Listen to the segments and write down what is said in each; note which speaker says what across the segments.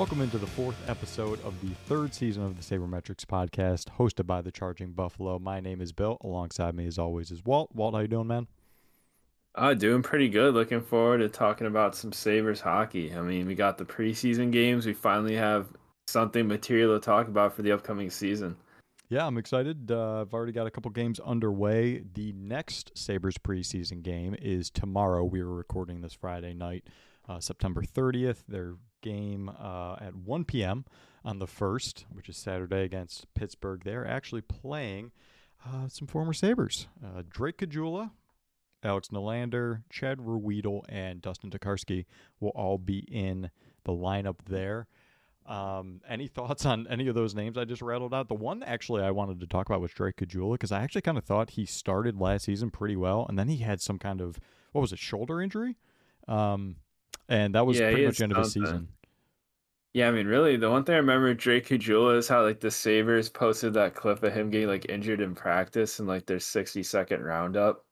Speaker 1: Welcome into the fourth episode of the third season of the Sabermetrics podcast, hosted by the Charging Buffalo. My name is Bill. Alongside me, as always, is Walt. Walt, how you doing, man?
Speaker 2: Uh, doing pretty good. Looking forward to talking about some Sabres hockey. I mean, we got the preseason games. We finally have something material to talk about for the upcoming season.
Speaker 1: Yeah, I'm excited. Uh, I've already got a couple games underway. The next Sabres preseason game is tomorrow. We are recording this Friday night, uh, September 30th. Their game uh, at 1 p.m. on the 1st, which is Saturday against Pittsburgh. They're actually playing uh, some former Sabres. Uh, Drake Caggiula, Alex Nylander, Chad Ruhwedel, and Dustin Tokarski will all be in the lineup there. Um, any thoughts on any of those names I just rattled out? The one actually I wanted to talk about was Drake Caggiula because I actually kind of thought he started last season pretty well, and then he had some kind of what was it shoulder injury, um, and that was
Speaker 2: Yeah,
Speaker 1: pretty much the end of the season.
Speaker 2: Yeah, I mean, really, the one thing I remember Drake Caggiula is how like the Sabres posted that clip of him getting like injured in practice and like their 60 second roundup.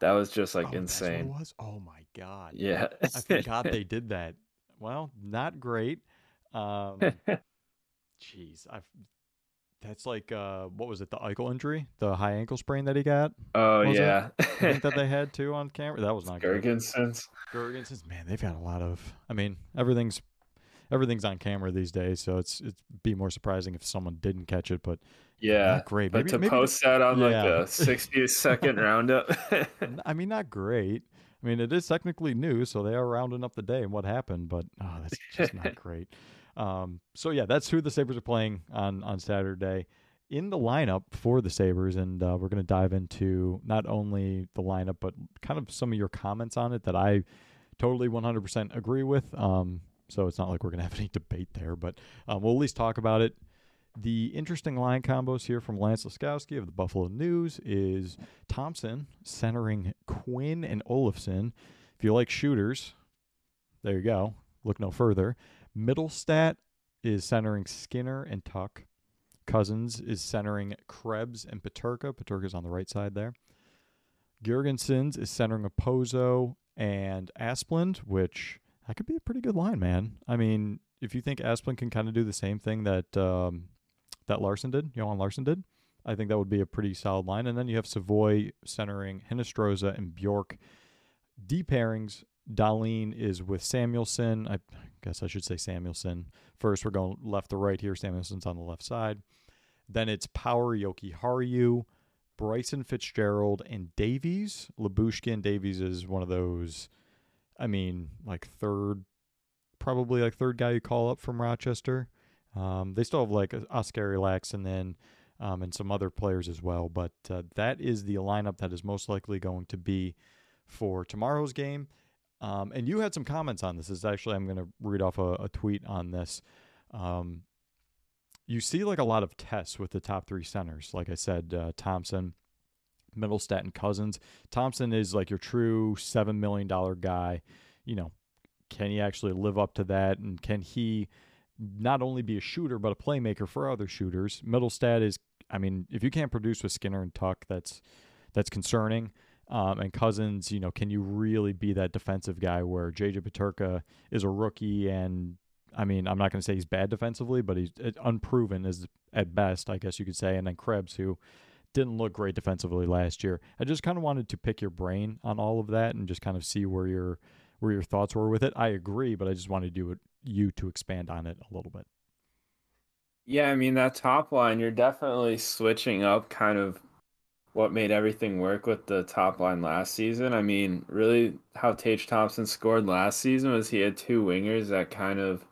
Speaker 2: That was just like
Speaker 1: oh, that's what it
Speaker 2: insane.
Speaker 1: was. Oh my god,
Speaker 2: Yeah.
Speaker 1: I forgot they did that. Well, not great. Um, jeez, I. That's like uh, what was it? The ankle injury, the high ankle sprain that he got.
Speaker 2: oh yeah.
Speaker 1: I think that they had too on camera. That was not good.
Speaker 2: Girgensons.
Speaker 1: Gergensen's man, they've got a lot of. I mean, everything's everything's on camera these days, so it's it'd be more surprising if someone didn't catch it. But
Speaker 2: Yeah.
Speaker 1: great.
Speaker 2: But
Speaker 1: Maybe,
Speaker 2: to
Speaker 1: maybe
Speaker 2: post that on like a 60 second roundup.
Speaker 1: I mean, not great. I mean, it is technically new, so they are rounding up the day and what happened, but oh, that's just not great. Um, so yeah, that's who the Sabres are playing on on Saturday in the lineup for the Sabres, and uh, we're going to dive into not only the lineup but kind of some of your comments on it that I totally 100% agree with. Um, so it's not like we're going to have any debate there, but um, we'll at least talk about it. The interesting line combos here from Lance Lysowski of the Buffalo News is Thompson centering Quinn and Olofsson. If you like shooters, there you go. Look no further. Mittelstadt is centering Skinner and Tuch. Cozens is centering Krebs and Peterka. Peterka's on the right side there. Girgensons is centering Okposo and Asplund, which that could be a pretty good line, man. I mean, if you think Asplund can kind of do the same thing that um, that Larsson did, Johan Larsson did, I think that would be a pretty solid line. And then you have Savoie centering Hinostroza and Bjork. D pairings, Dahlin is with Samuelsson. I guess I should say Samuelsson. First, we're going left to right here. Samuelsson's on the left side. Then it's Power Jokiharju, Bryson Fitzgerald, and Davies. Lyubushkin Davies is one of those, I mean, like third, probably like third guy you call up from Rochester. Um, they still have like Oscar Lax and then um, and some other players as well. But uh, that is the lineup that is most likely going to be for tomorrow's game. Um, and you had some comments on this. is actually I'm going to read off a, a tweet on this. Um, you see like a lot of tests with the top three centers. Like I said, uh, Thompson, Mittelstadt, and Cozens. Thompson is like your true seven million dollar guy. You know, can he actually live up to that? And can he not only be a shooter but a playmaker for other shooters? Mittelstadt is, I mean, if you can't produce with Skinner and Tuch, that's that's concerning. Um, and Cozens, you know, can you really be that defensive guy where JJ Peterka is a rookie and I mean, I'm not going to say he's bad defensively, but he's uh, unproven is at best, I guess you could say. And then Krebs, who didn't look great defensively last year. I just kind of wanted to pick your brain on all of that and just kind of see where your where your thoughts were with it. I agree, but I just wanted you you to expand on it a little bit.
Speaker 2: Yeah, I mean that top line, you're definitely switching up kind of what made everything work with the top line last season. I mean, really how Tage Thompson scored last season was he had two wingers that kind of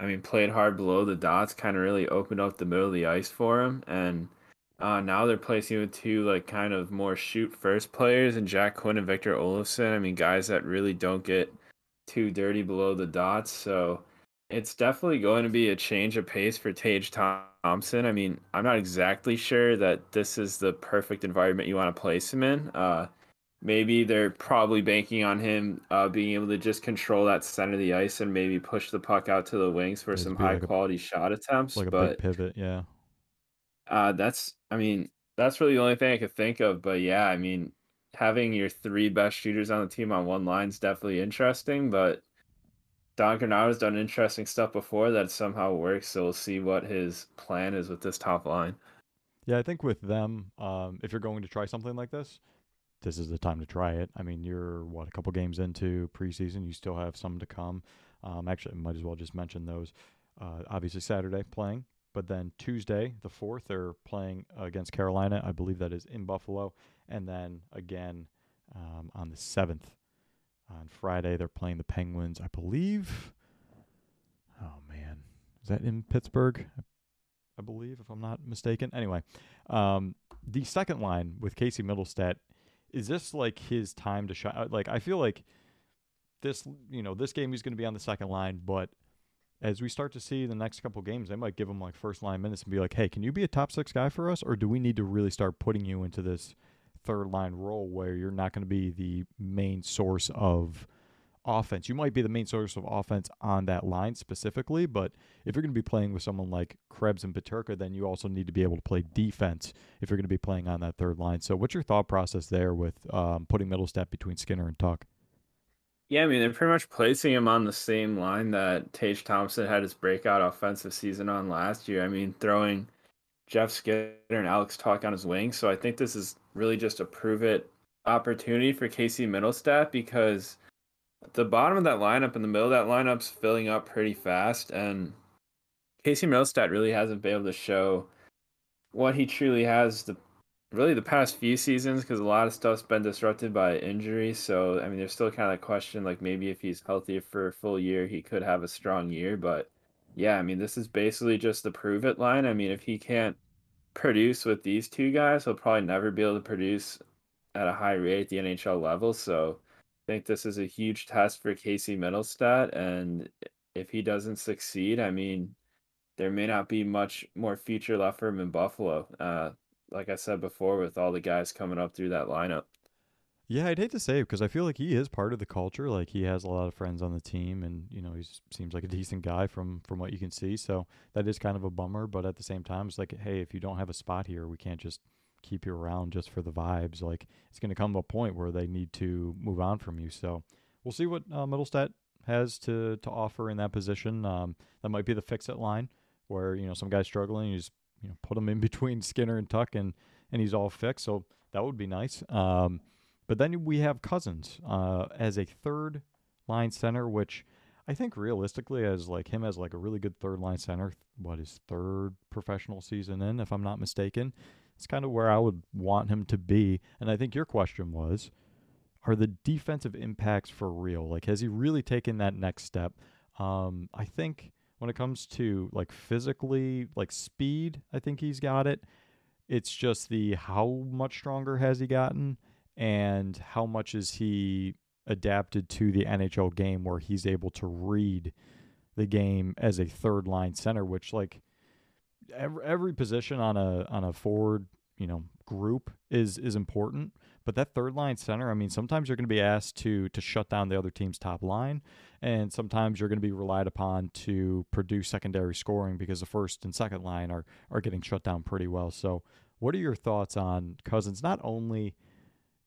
Speaker 2: I mean played hard below the dots, kind of really opened up the middle of the ice for him and uh, now they're placing with two like kind of more shoot first players and Jack Quinn and Victor Olofsson. I mean guys that really don't get too dirty below the dots. So it's definitely going to be a change of pace for Tage Thompson. I mean, I'm not exactly sure that this is the perfect environment you want to place him in. Uh, maybe they're probably banking on him uh, being able to just control that center of the ice and maybe push the puck out to the wings for
Speaker 1: It'd
Speaker 2: some
Speaker 1: be like
Speaker 2: high
Speaker 1: a-
Speaker 2: quality shot attempts.
Speaker 1: Like a
Speaker 2: but
Speaker 1: big pivot, yeah.
Speaker 2: uh, that's, I mean, that's really the only thing I could think of. But yeah, I mean, having your three best shooters on the team on one line is definitely interesting. But Don Granato's done interesting stuff before that somehow works. So we'll see what his plan is with this top line.
Speaker 1: Yeah, I think with them, um, if you're going to try something like this, this is the time to try it. I mean, you're what a couple games into preseason, you still have some to come. Um, actually, I might as well just mention those. Uh, obviously, Saturday playing, but then Tuesday, the fourth, they're playing against Carolina. I believe that is in Buffalo, and then again um, on the seventh on Friday, they're playing the Penguins. I believe. Oh man, is that in Pittsburgh? I believe, if I'm not mistaken. Anyway, um, the second line with Casey Mittelstadt is this like his time to shine? Uh, like I feel like this, you know, this game he's going to be on the second line, but as we start to see the next couple games, they might give him like first line minutes and be like, "Hey, can you be a top six guy for us, or do we need to really start putting you into this third line role where you're not going to be the main source of offense. You might be the main source of offense on that line specifically, but if you're going to be playing with someone like Krebs and Peterka, then you also need to be able to play defense if you're going to be playing on that third line. So, what's your thought process there with um, putting step between Skinner and Tuch?
Speaker 2: Yeah, I mean, they're pretty much placing him on the same line that Tage Thompson had his breakout offensive season on last year. I mean, throwing Jeff Skinner and Alex Tuch on his wing. So I think this is really just a prove it opportunity for Casey Mittelstadt because the bottom of that lineup and the middle of that lineup's filling up pretty fast, and Casey Mittelstadt really hasn't been able to show what he truly has the really the past few seasons because a lot of stuff's been disrupted by injury. So I mean, there's still kind of a question like maybe if he's healthy for a full year, he could have a strong year. But yeah, I mean, this is basically just the prove it line. I mean, if he can't produce with these two guys, he'll probably never be able to produce at a high rate at the NHL level. So I think this is a huge test for Casey Mittelstadt. And if he doesn't succeed, I mean, there may not be much more future left for him in Buffalo. Uh, like I said before, with all the guys coming up through that lineup.
Speaker 1: Yeah, I'd hate to say because I feel like he is part of the culture. Like he has a lot of friends on the team, and you know he seems like a decent guy from from what you can see. So that is kind of a bummer. But at the same time, it's like, hey, if you don't have a spot here, we can't just keep you around just for the vibes. Like it's going to come to a point where they need to move on from you. So we'll see what uh, Mittelstadt has to to offer in that position. Um, that might be the fix it line where you know some guy's struggling, you just you know put him in between Skinner and Tuch, and and he's all fixed. So that would be nice. Um, but then we have Cozens uh, as a third line center, which I think realistically as like him as like a really good third line center. What his third professional season in, if I'm not mistaken, it's kind of where I would want him to be. And I think your question was, are the defensive impacts for real? Like, has he really taken that next step? Um, I think when it comes to like physically, like speed, I think he's got it. It's just the how much stronger has he gotten, and how much is he adapted to the NHL game where he's able to read the game as a third line center, which like every, every position on a on a forward, you know, group is is important. But that third line center, I mean, sometimes you're going to be asked to to shut down the other team's top line, and sometimes you're going to be relied upon to produce secondary scoring because the first and second line are are getting shut down pretty well. So, what are your thoughts on Cozens Not only,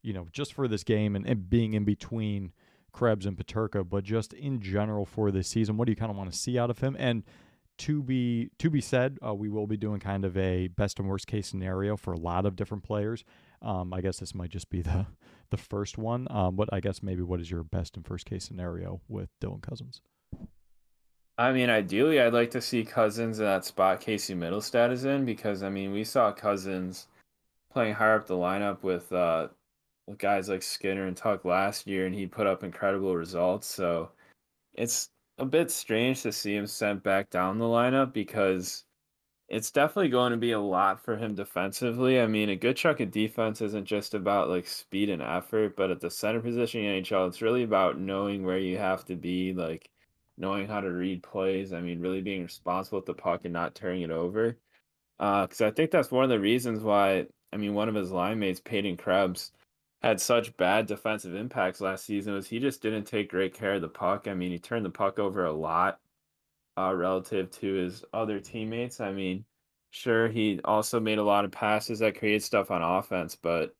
Speaker 1: you know, just for this game and, and being in between Krebs and Peterka, but just in general for this season, what do you kind of want to see out of him? And to be to be said, uh, we will be doing kind of a best and worst case scenario for a lot of different players. Um, I guess this might just be the the first one. Um, but I guess maybe what is your best and first case scenario with Dylan Cozens?
Speaker 2: I mean, ideally, I'd like to see Cozens in that spot Casey Mittelstadt is in because I mean, we saw Cozens playing higher up the lineup with uh, with guys like Skinner and Tuch last year, and he put up incredible results. So it's a bit strange to see him sent back down the lineup because it's definitely going to be a lot for him defensively. I mean, a good chunk of defense isn't just about like speed and effort, but at the center position in NHL, it's really about knowing where you have to be, like knowing how to read plays. I mean, really being responsible with the puck and not turning it over. Because uh, I think that's one of the reasons why, I mean, one of his line mates, Peyton Krebs, had such bad defensive impacts last season was he just didn't take great care of the puck. I mean, he turned the puck over a lot uh, relative to his other teammates. I mean, sure, he also made a lot of passes that created stuff on offense, but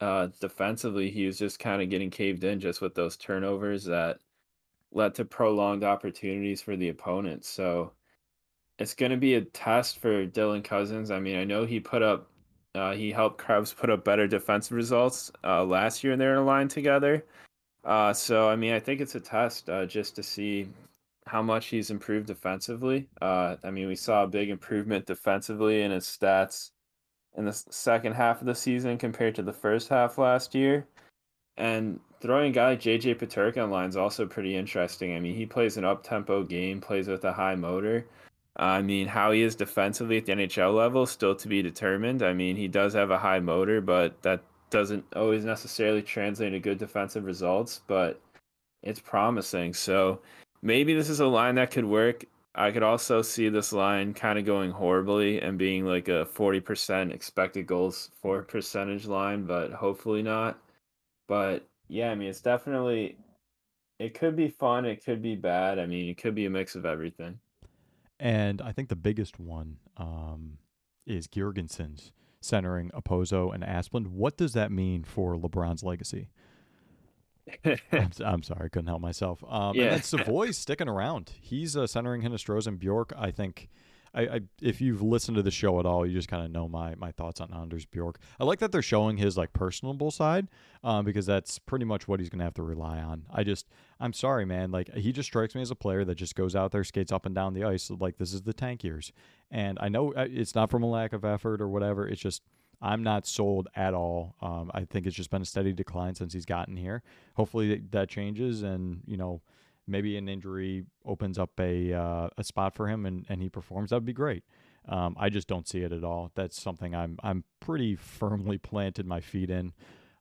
Speaker 2: uh, defensively, he was just kind of getting caved in just with those turnovers that led to prolonged opportunities for the opponent. So it's going to be a test for Dylan Cozens. I mean, I know he put up, uh, he helped Krebs put up better defensive results uh, last year, and they're aligned together. Uh, so I mean, I think it's a test uh, just to see how much he's improved defensively. Uh, I mean, we saw a big improvement defensively in his stats in the second half of the season compared to the first half last year. And throwing a guy like JJ Peterka on line is also pretty interesting. I mean, he plays an up tempo game, plays with a high motor. I mean, how he is defensively at the NHL level still to be determined. I mean, he does have a high motor, but that doesn't always necessarily translate to good defensive results, but it's promising. So maybe this is a line that could work. I could also see this line kind of going horribly and being like a 40% expected goals for percentage line, but hopefully not. But yeah, I mean, it's definitely, it could be fun. It could be bad. I mean, it could be a mix of everything.
Speaker 1: And I think the biggest one um, is Girgensons centering Okposo and Asplund. What does that mean for LeBron's legacy? I'm, I'm, sorry, couldn't help myself. Um, yeah. And then Savoie's sticking around. He's uh, centering Hinostroza and Bjork. I think I, I, if you've listened to the show at all, you just kind of know my my thoughts on Anders Bjork. I like that they're showing his like personable side, um, because that's pretty much what he's gonna have to rely on. I just, I'm sorry, man. Like he just strikes me as a player that just goes out there, skates up and down the ice. Like this is the tank years, and I know uh, it's not from a lack of effort or whatever. It's just I'm not sold at all. Um, I think it's just been a steady decline since he's gotten here. Hopefully that changes, and you know maybe an injury opens up a uh, a spot for him and, and he performs, that would be great. Um, I just don't see it at all. That's something I'm I'm pretty firmly planted my feet in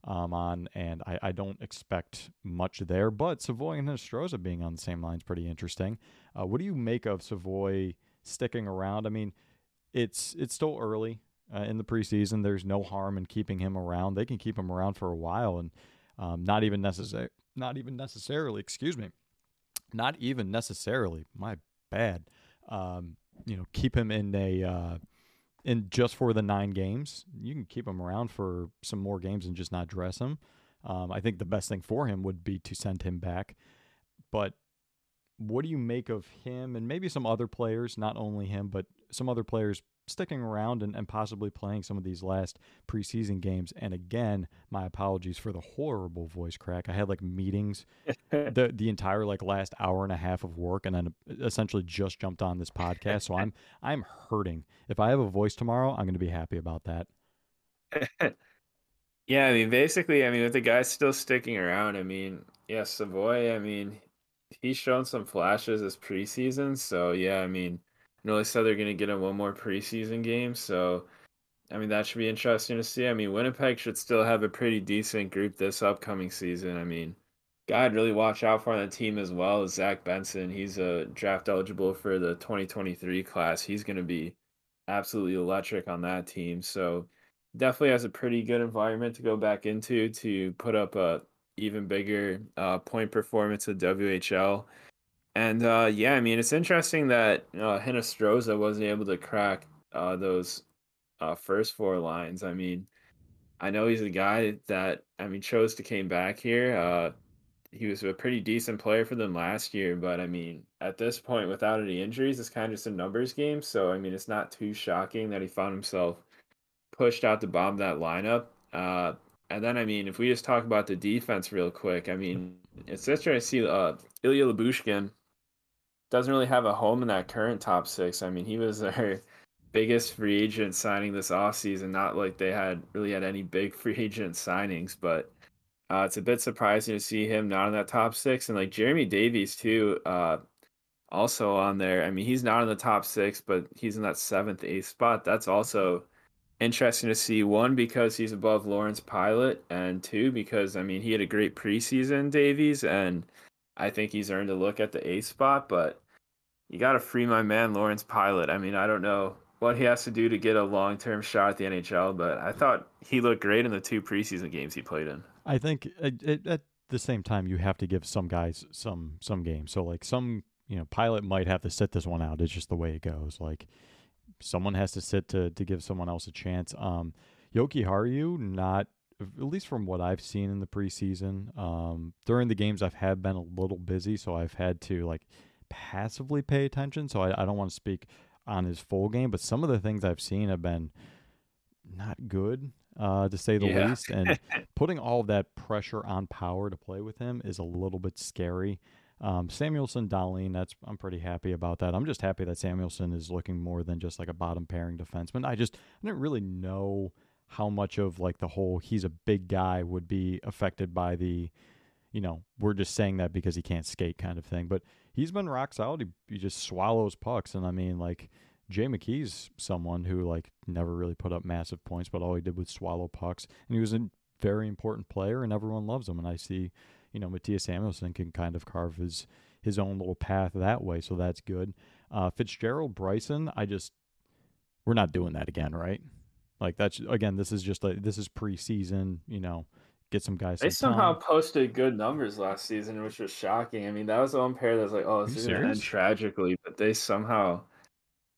Speaker 1: um, on, and I, I don't expect much there. But Savoie and Hinostroza being on the same line is pretty interesting. Uh, what do you make of Savoie sticking around? I mean, it's it's still early uh, in the preseason. There's no harm in keeping him around. They can keep him around for a while, and um, not even necessary, not even necessarily, excuse me, not even necessarily my bad. Um, you know, keep him in a uh, in just for the nine games. You can keep him around for some more games and just not dress him. Um, I think the best thing for him would be to send him back. But what do you make of him and maybe some other players, not only him, but some other players sticking around and, and possibly playing some of these last preseason games. And again, my apologies for the horrible voice crack. I had like meetings the the entire like last hour and a half of work and then essentially just jumped on this podcast. So I'm I'm hurting. If I have a voice tomorrow, I'm gonna be happy about that.
Speaker 2: yeah, I mean basically I mean with the guys still sticking around, I mean, yeah, Savoie, I mean, he's shown some flashes this preseason. So yeah, I mean know they said they're going to get him one more preseason game, so I mean that should be interesting to see. I mean Winnipeg should still have a pretty decent group this upcoming season. I mean, guy I'd really watch out for on the team as well is Zach Benson. He's a draft eligible for the 2023 class. He's going to be absolutely electric on that team. So definitely has a pretty good environment to go back into to put up a even bigger uh, point performance at WHL. And uh, yeah, I mean, it's interesting that uh, Hinostroza wasn't able to crack uh, those uh, first four lines. I mean, I know he's a guy that I mean chose to came back here. Uh, he was a pretty decent player for them last year, but I mean, at this point, without any injuries, it's kind of just a numbers game. So I mean, it's not too shocking that he found himself pushed out to bomb that lineup. Uh, and then I mean, if we just talk about the defense real quick, I mean, it's interesting to see uh, Ilya Lyubushkin doesn't really have a home in that current top six. I mean, he was their biggest free agent signing this offseason. Not like they had really had any big free agent signings, but uh, it's a bit surprising to see him not in that top six. And like Jeremy Davies, too, uh, also on there. I mean, he's not in the top six, but he's in that seventh, eighth spot. That's also interesting to see. One, because he's above Lawrence Pilut, and two, because, I mean, he had a great preseason, Davies, and I think he's earned a look at the A spot, but you got to free my man Lawrence Pilut. I mean, I don't know what he has to do to get a long term shot at the NHL, but I thought he looked great in the two preseason games he played in.
Speaker 1: I think at, at the same time, you have to give some guys some some games. So like some you know Pilut might have to sit this one out. It's just the way it goes. Like someone has to sit to to give someone else a chance. Um, Jokiharju not at least from what I've seen in the preseason, um, during the games I've had been a little busy, so I've had to like passively pay attention. So I, I don't want to speak on his full game, but some of the things I've seen have been not good, uh, to say the
Speaker 2: Yeah.
Speaker 1: least. And putting all of that pressure on Power to play with him is a little bit scary. Um, Samuelsson, Dahlin, that's I'm pretty happy about that. I'm just happy that Samuelsson is looking more than just like a bottom pairing defenseman. I just I didn't really know how much of like the whole he's a big guy would be affected by the, you know, we're just saying that because he can't skate kind of thing. But he's been rock solid. He, he just swallows pucks, and I mean like Jay McKee's someone who like never really put up massive points, but all he did was swallow pucks, and he was a very important player, and everyone loves him. And I see, you know, Mattias Samuelsson can kind of carve his his own little path that way, so that's good. Uh, Fitzgerald Bryson, I just we're not doing that again, right? Like that's again, this is just like this is preseason, you know, get some guys.
Speaker 2: They
Speaker 1: some
Speaker 2: somehow
Speaker 1: time.
Speaker 2: posted good numbers last season, which was shocking. I mean, that was the one pair that was like, "Oh, is going to end tragically," but they somehow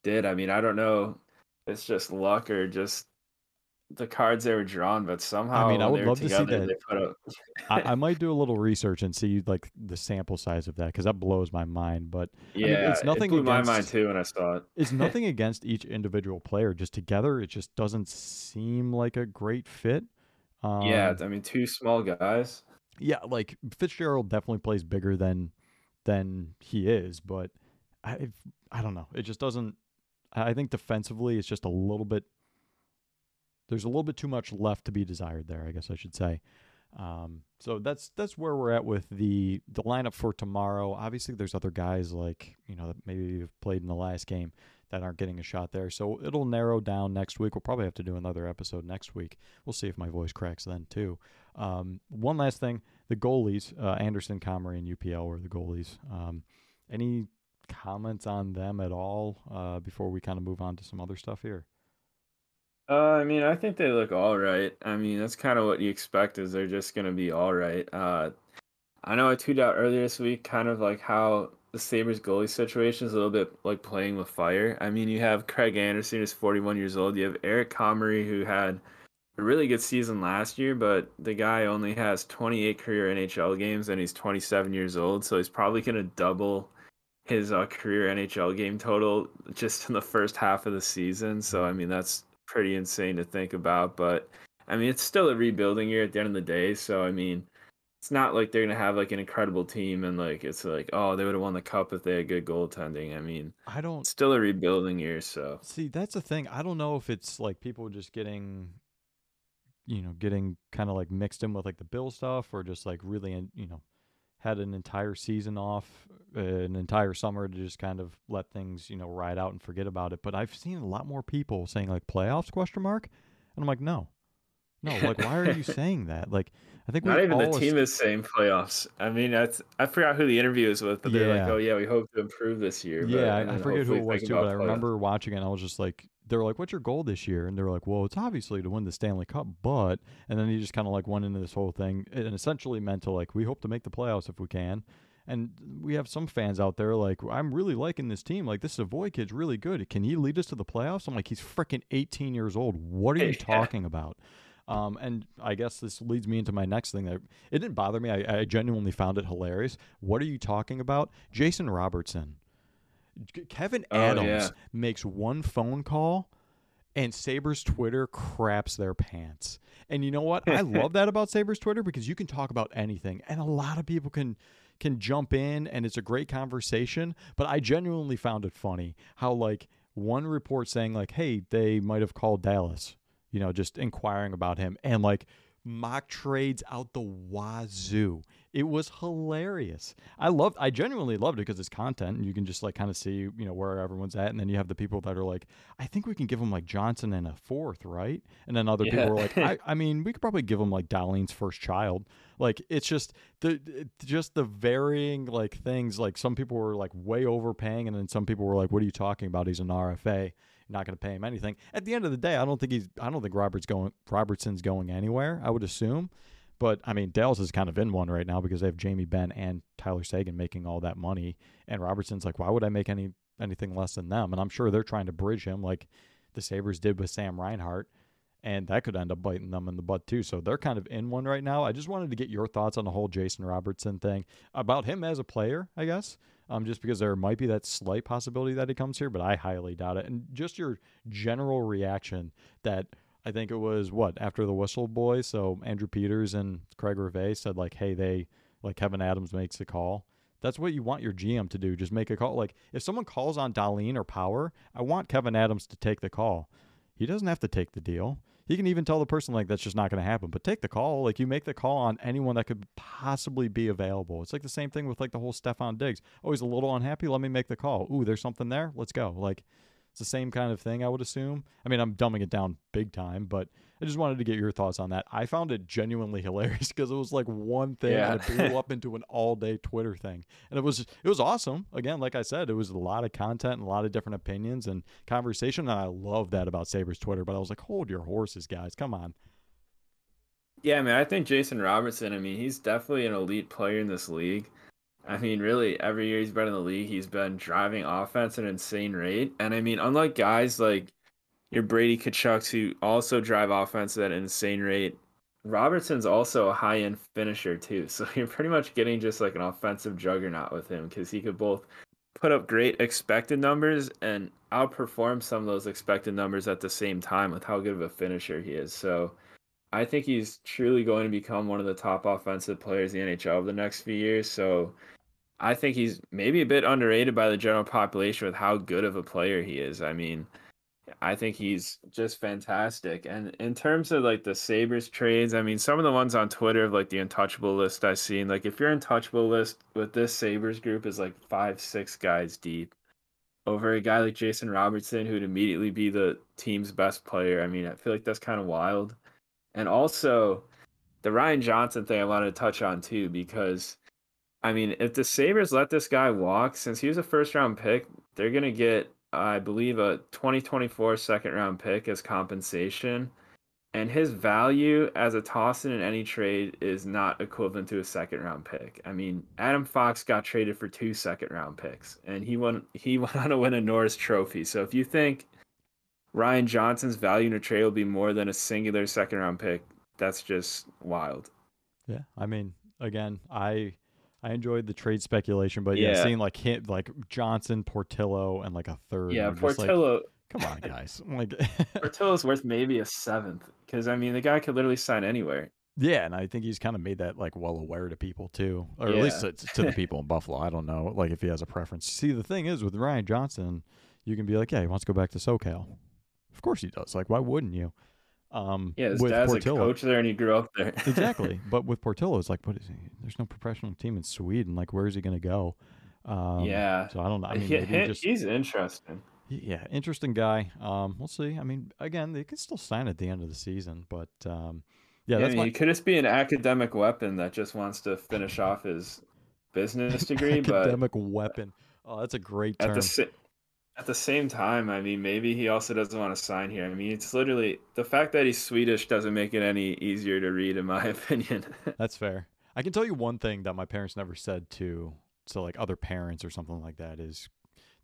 Speaker 2: did. I mean, I don't know, it's just luck or just the cards they were drawn, but somehow
Speaker 1: I
Speaker 2: when
Speaker 1: would
Speaker 2: they were
Speaker 1: love to see that.
Speaker 2: they put up.
Speaker 1: I, I might do a little research and see like the sample size of that because that blows my mind. But mean,
Speaker 2: yeah,
Speaker 1: it's nothing
Speaker 2: it blew my
Speaker 1: against-
Speaker 2: mind too when I saw it.
Speaker 1: it's nothing against each individual player. Just together, it just doesn't seem like a great fit. Um,
Speaker 2: yeah, I mean, two small guys.
Speaker 1: yeah, like Fitzgerald definitely plays bigger than than he is, but I I don't know. It just doesn't. I I think defensively, it's just a little bit. There's a little bit too much left to be desired there. I guess I should say. Um, so that's that's where we're at with the the lineup for tomorrow. Obviously, there's other guys like you know that maybe have played in the last game that aren't getting a shot there. So it'll narrow down next week. We'll probably have to do another episode next week. We'll see if my voice cracks then too. Um, one last thing: the goalies, uh, Anderson, Comrie, and UPL were the goalies. Um, any comments on them at all uh, before we kind of move on to some other stuff here?
Speaker 2: Uh, I mean, I think they look all right. I mean, that's kind of what you expect is they're just gonna be all right. Uh, I know I tweeted out earlier this week kind of like how the Sabres goalie situation is a little bit like playing with fire. I mean, you have Craig Anderson who's 41 years old. You have Eric Comrie who had a really good season last year, but the guy only has 28 career NHL games and he's 27 years old, so he's probably gonna double his uh, career NHL game total just in the first half of the season. So I mean, that's pretty insane to think about. But I mean, it's still a rebuilding year at the end of the day. So I mean, it's not like they're gonna have like an incredible team and like it's like oh they would have won the cup if they had good goaltending. I mean,
Speaker 1: I don't
Speaker 2: still a rebuilding year. So
Speaker 1: See, that's the thing. I don't know if it's like people just getting, you know, getting kind of like mixed in with like the Bill stuff or just like really, in- you know, had an entire season off, uh, an entire summer to just kind of let things, you know, ride out and forget about it. But I've seen a lot more people saying like playoffs question mark, and I'm like, no, no, like why are you saying that? Like, I think
Speaker 2: not even the team is saying playoffs. I mean, that's I forgot who the interview is with, but they're like, oh yeah, we hope to improve this year. but-
Speaker 1: Yeah, I, I forget who it was too, but I remember watching it. and I was just like, they were like, "What's your goal this year?" And they're like, "Well, it's obviously to win the Stanley Cup, but." And then he just kind of like went into this whole thing, and essentially meant to like, we hope to make the playoffs if we can. And we have some fans out there like, I'm really liking this team. Like this Savoie kid's really good. Can he lead us to the playoffs? I'm like, he's freaking 18 years old. What are you talking about? Um, and I guess this leads me into my next thing that it didn't bother me. I, I genuinely found it hilarious. What are you talking about? Jason Robertson. Kevyn
Speaker 2: Oh,
Speaker 1: Adams
Speaker 2: yeah.
Speaker 1: makes one phone call and Sabres Twitter craps their pants. And you know what? I love that about Sabres Twitter because you can talk about anything and a lot of people can can jump in and it's a great conversation, but I genuinely found it funny how like one report saying like, "Hey, they might have called Dallas." You know, just inquiring about him and like mock trades out the wazoo. It was hilarious. I loved I genuinely loved it because it's content and you can just like kind of see, you know, where everyone's at. And then you have the people that are like, I think we can give him like Johnson and a fourth, right? And then other
Speaker 2: Yeah.
Speaker 1: people are like, I, I mean, we could probably give him like Dahlin's first child. Like it's just the just the varying like things. Like some people were like way overpaying, and then some people were like, What are you talking about? He's an RFA. Not going to pay him anything. At the end of the day, I don't think he's. I don't think Robert's going. Robertson's going anywhere. I would assume. But I mean, Dallas is kind of in one right now because they have Jamie Benn and Tyler Seguin making all that money, and Robertson's like, why would I make any anything less than them? And I'm sure they're trying to bridge him like the Sabres did with Sam Reinhart. and that could end up biting them in the butt too. So they're kind of in one right now. I just wanted to get your thoughts on the whole Jason Robertson thing about him as a player, I guess. Um, just because there might be that slight possibility that he comes here, but I highly doubt it. And just your general reaction that I think it was what after the whistle boy. So Andrew Peters and Craig Rivet said like, hey, they like Kevyn Adams makes a call. That's what you want your GM to do. Just make a call. Like if someone calls on Dahlin or Power, I want Kevyn Adams to take the call. He doesn't have to take the deal. He can even tell the person like that's just not going to happen. But take the call. Like you make the call on anyone that could possibly be available. It's like the same thing with like the whole Stefon Diggs. Oh, he's a little unhappy. Let me make the call. Ooh, there's something there. Let's go. Like it's the same kind of thing, I would assume. I mean, I'm dumbing it down big time, but I just wanted to get your thoughts on that. I found it genuinely hilarious because it was like one thing yeah. and it blew up into an all day Twitter thing. And it was it was awesome. Again, like I said, it was a lot of content and a lot of different opinions and conversation. And I love that about Sabres Twitter. But I was like, hold your horses, guys. Come on.
Speaker 2: Yeah, man, I think Jason Robertson, I mean, he's definitely an elite player in this league. I mean, really, every year he's been in the league, he's been driving offense at an insane rate. And I mean, unlike guys like your Brady Tkachuks who also drive offense at an insane rate, Robertson's also a high end finisher too. So you're pretty much getting just like an offensive juggernaut with him because he could both put up great expected numbers and outperform some of those expected numbers at the same time with how good of a finisher he is. So I think he's truly going to become one of the top offensive players in the NHL over the next few years. So I think he's maybe a bit underrated by the general population with how good of a player he is. I mean, I think he's just fantastic. And in terms of like the Sabres trades, I mean, some of the ones on Twitter of like the untouchable list I've seen, like if your untouchable list with this Sabres group is like five, six guys deep over a guy like Jason Robertson, who'd immediately be the team's best player. I mean, I feel like that's kind of wild. And also, the Ryan Johnson thing I wanted to touch on too, because I mean, if the Sabres let this guy walk, since he was a first round pick, they're to get, I believe, a 2024 second round pick as compensation. And his value as a toss in any trade is not equivalent to a second round pick. I mean, Adam Fox got traded for two second round picks, and he won. He went on to win a Norris Trophy. So if you think Ryan Johnson's value in a trade will be more than a singular second round pick. That's just wild.
Speaker 1: Yeah, I mean, again, I I enjoyed the trade speculation, but yeah, yeah seeing like hit like Johnson, Portillo, and like a third.
Speaker 2: Yeah, Portillo.
Speaker 1: Like, come on, guys. like
Speaker 2: Portillo's worth maybe a seventh because I mean the guy could literally sign anywhere.
Speaker 1: Yeah, and I think he's kind of made that like well aware to people too, or yeah. at least to, to the people in Buffalo. I don't know, like if he has a preference. See, the thing is with Ryan Johnson, you can be like, yeah, he wants to go back to SoCal. Of course he does. Like, why wouldn't you?
Speaker 2: Um, yeah, his with dad's Portillo, a coach there, and he grew up there.
Speaker 1: exactly, but with Portillo, it's like, what is he? There's no professional team in Sweden. Like, where is he going to go?
Speaker 2: Um, yeah.
Speaker 1: So I don't know. I mean,
Speaker 2: he, he, just, he's interesting.
Speaker 1: Yeah, interesting guy. Um, we'll see. I mean, again, they could still sign at the end of the season, but um, yeah, yeah, that's I
Speaker 2: mean, my... could just be an academic weapon that just wants to finish off his business degree.
Speaker 1: academic
Speaker 2: but
Speaker 1: weapon. Oh, that's a great term.
Speaker 2: At the, at the same time, I mean, maybe he also doesn't want to sign here. I mean, it's literally the fact that he's Swedish doesn't make it any easier to read, in my opinion.
Speaker 1: That's fair. I can tell you one thing that my parents never said to to like other parents or something like that is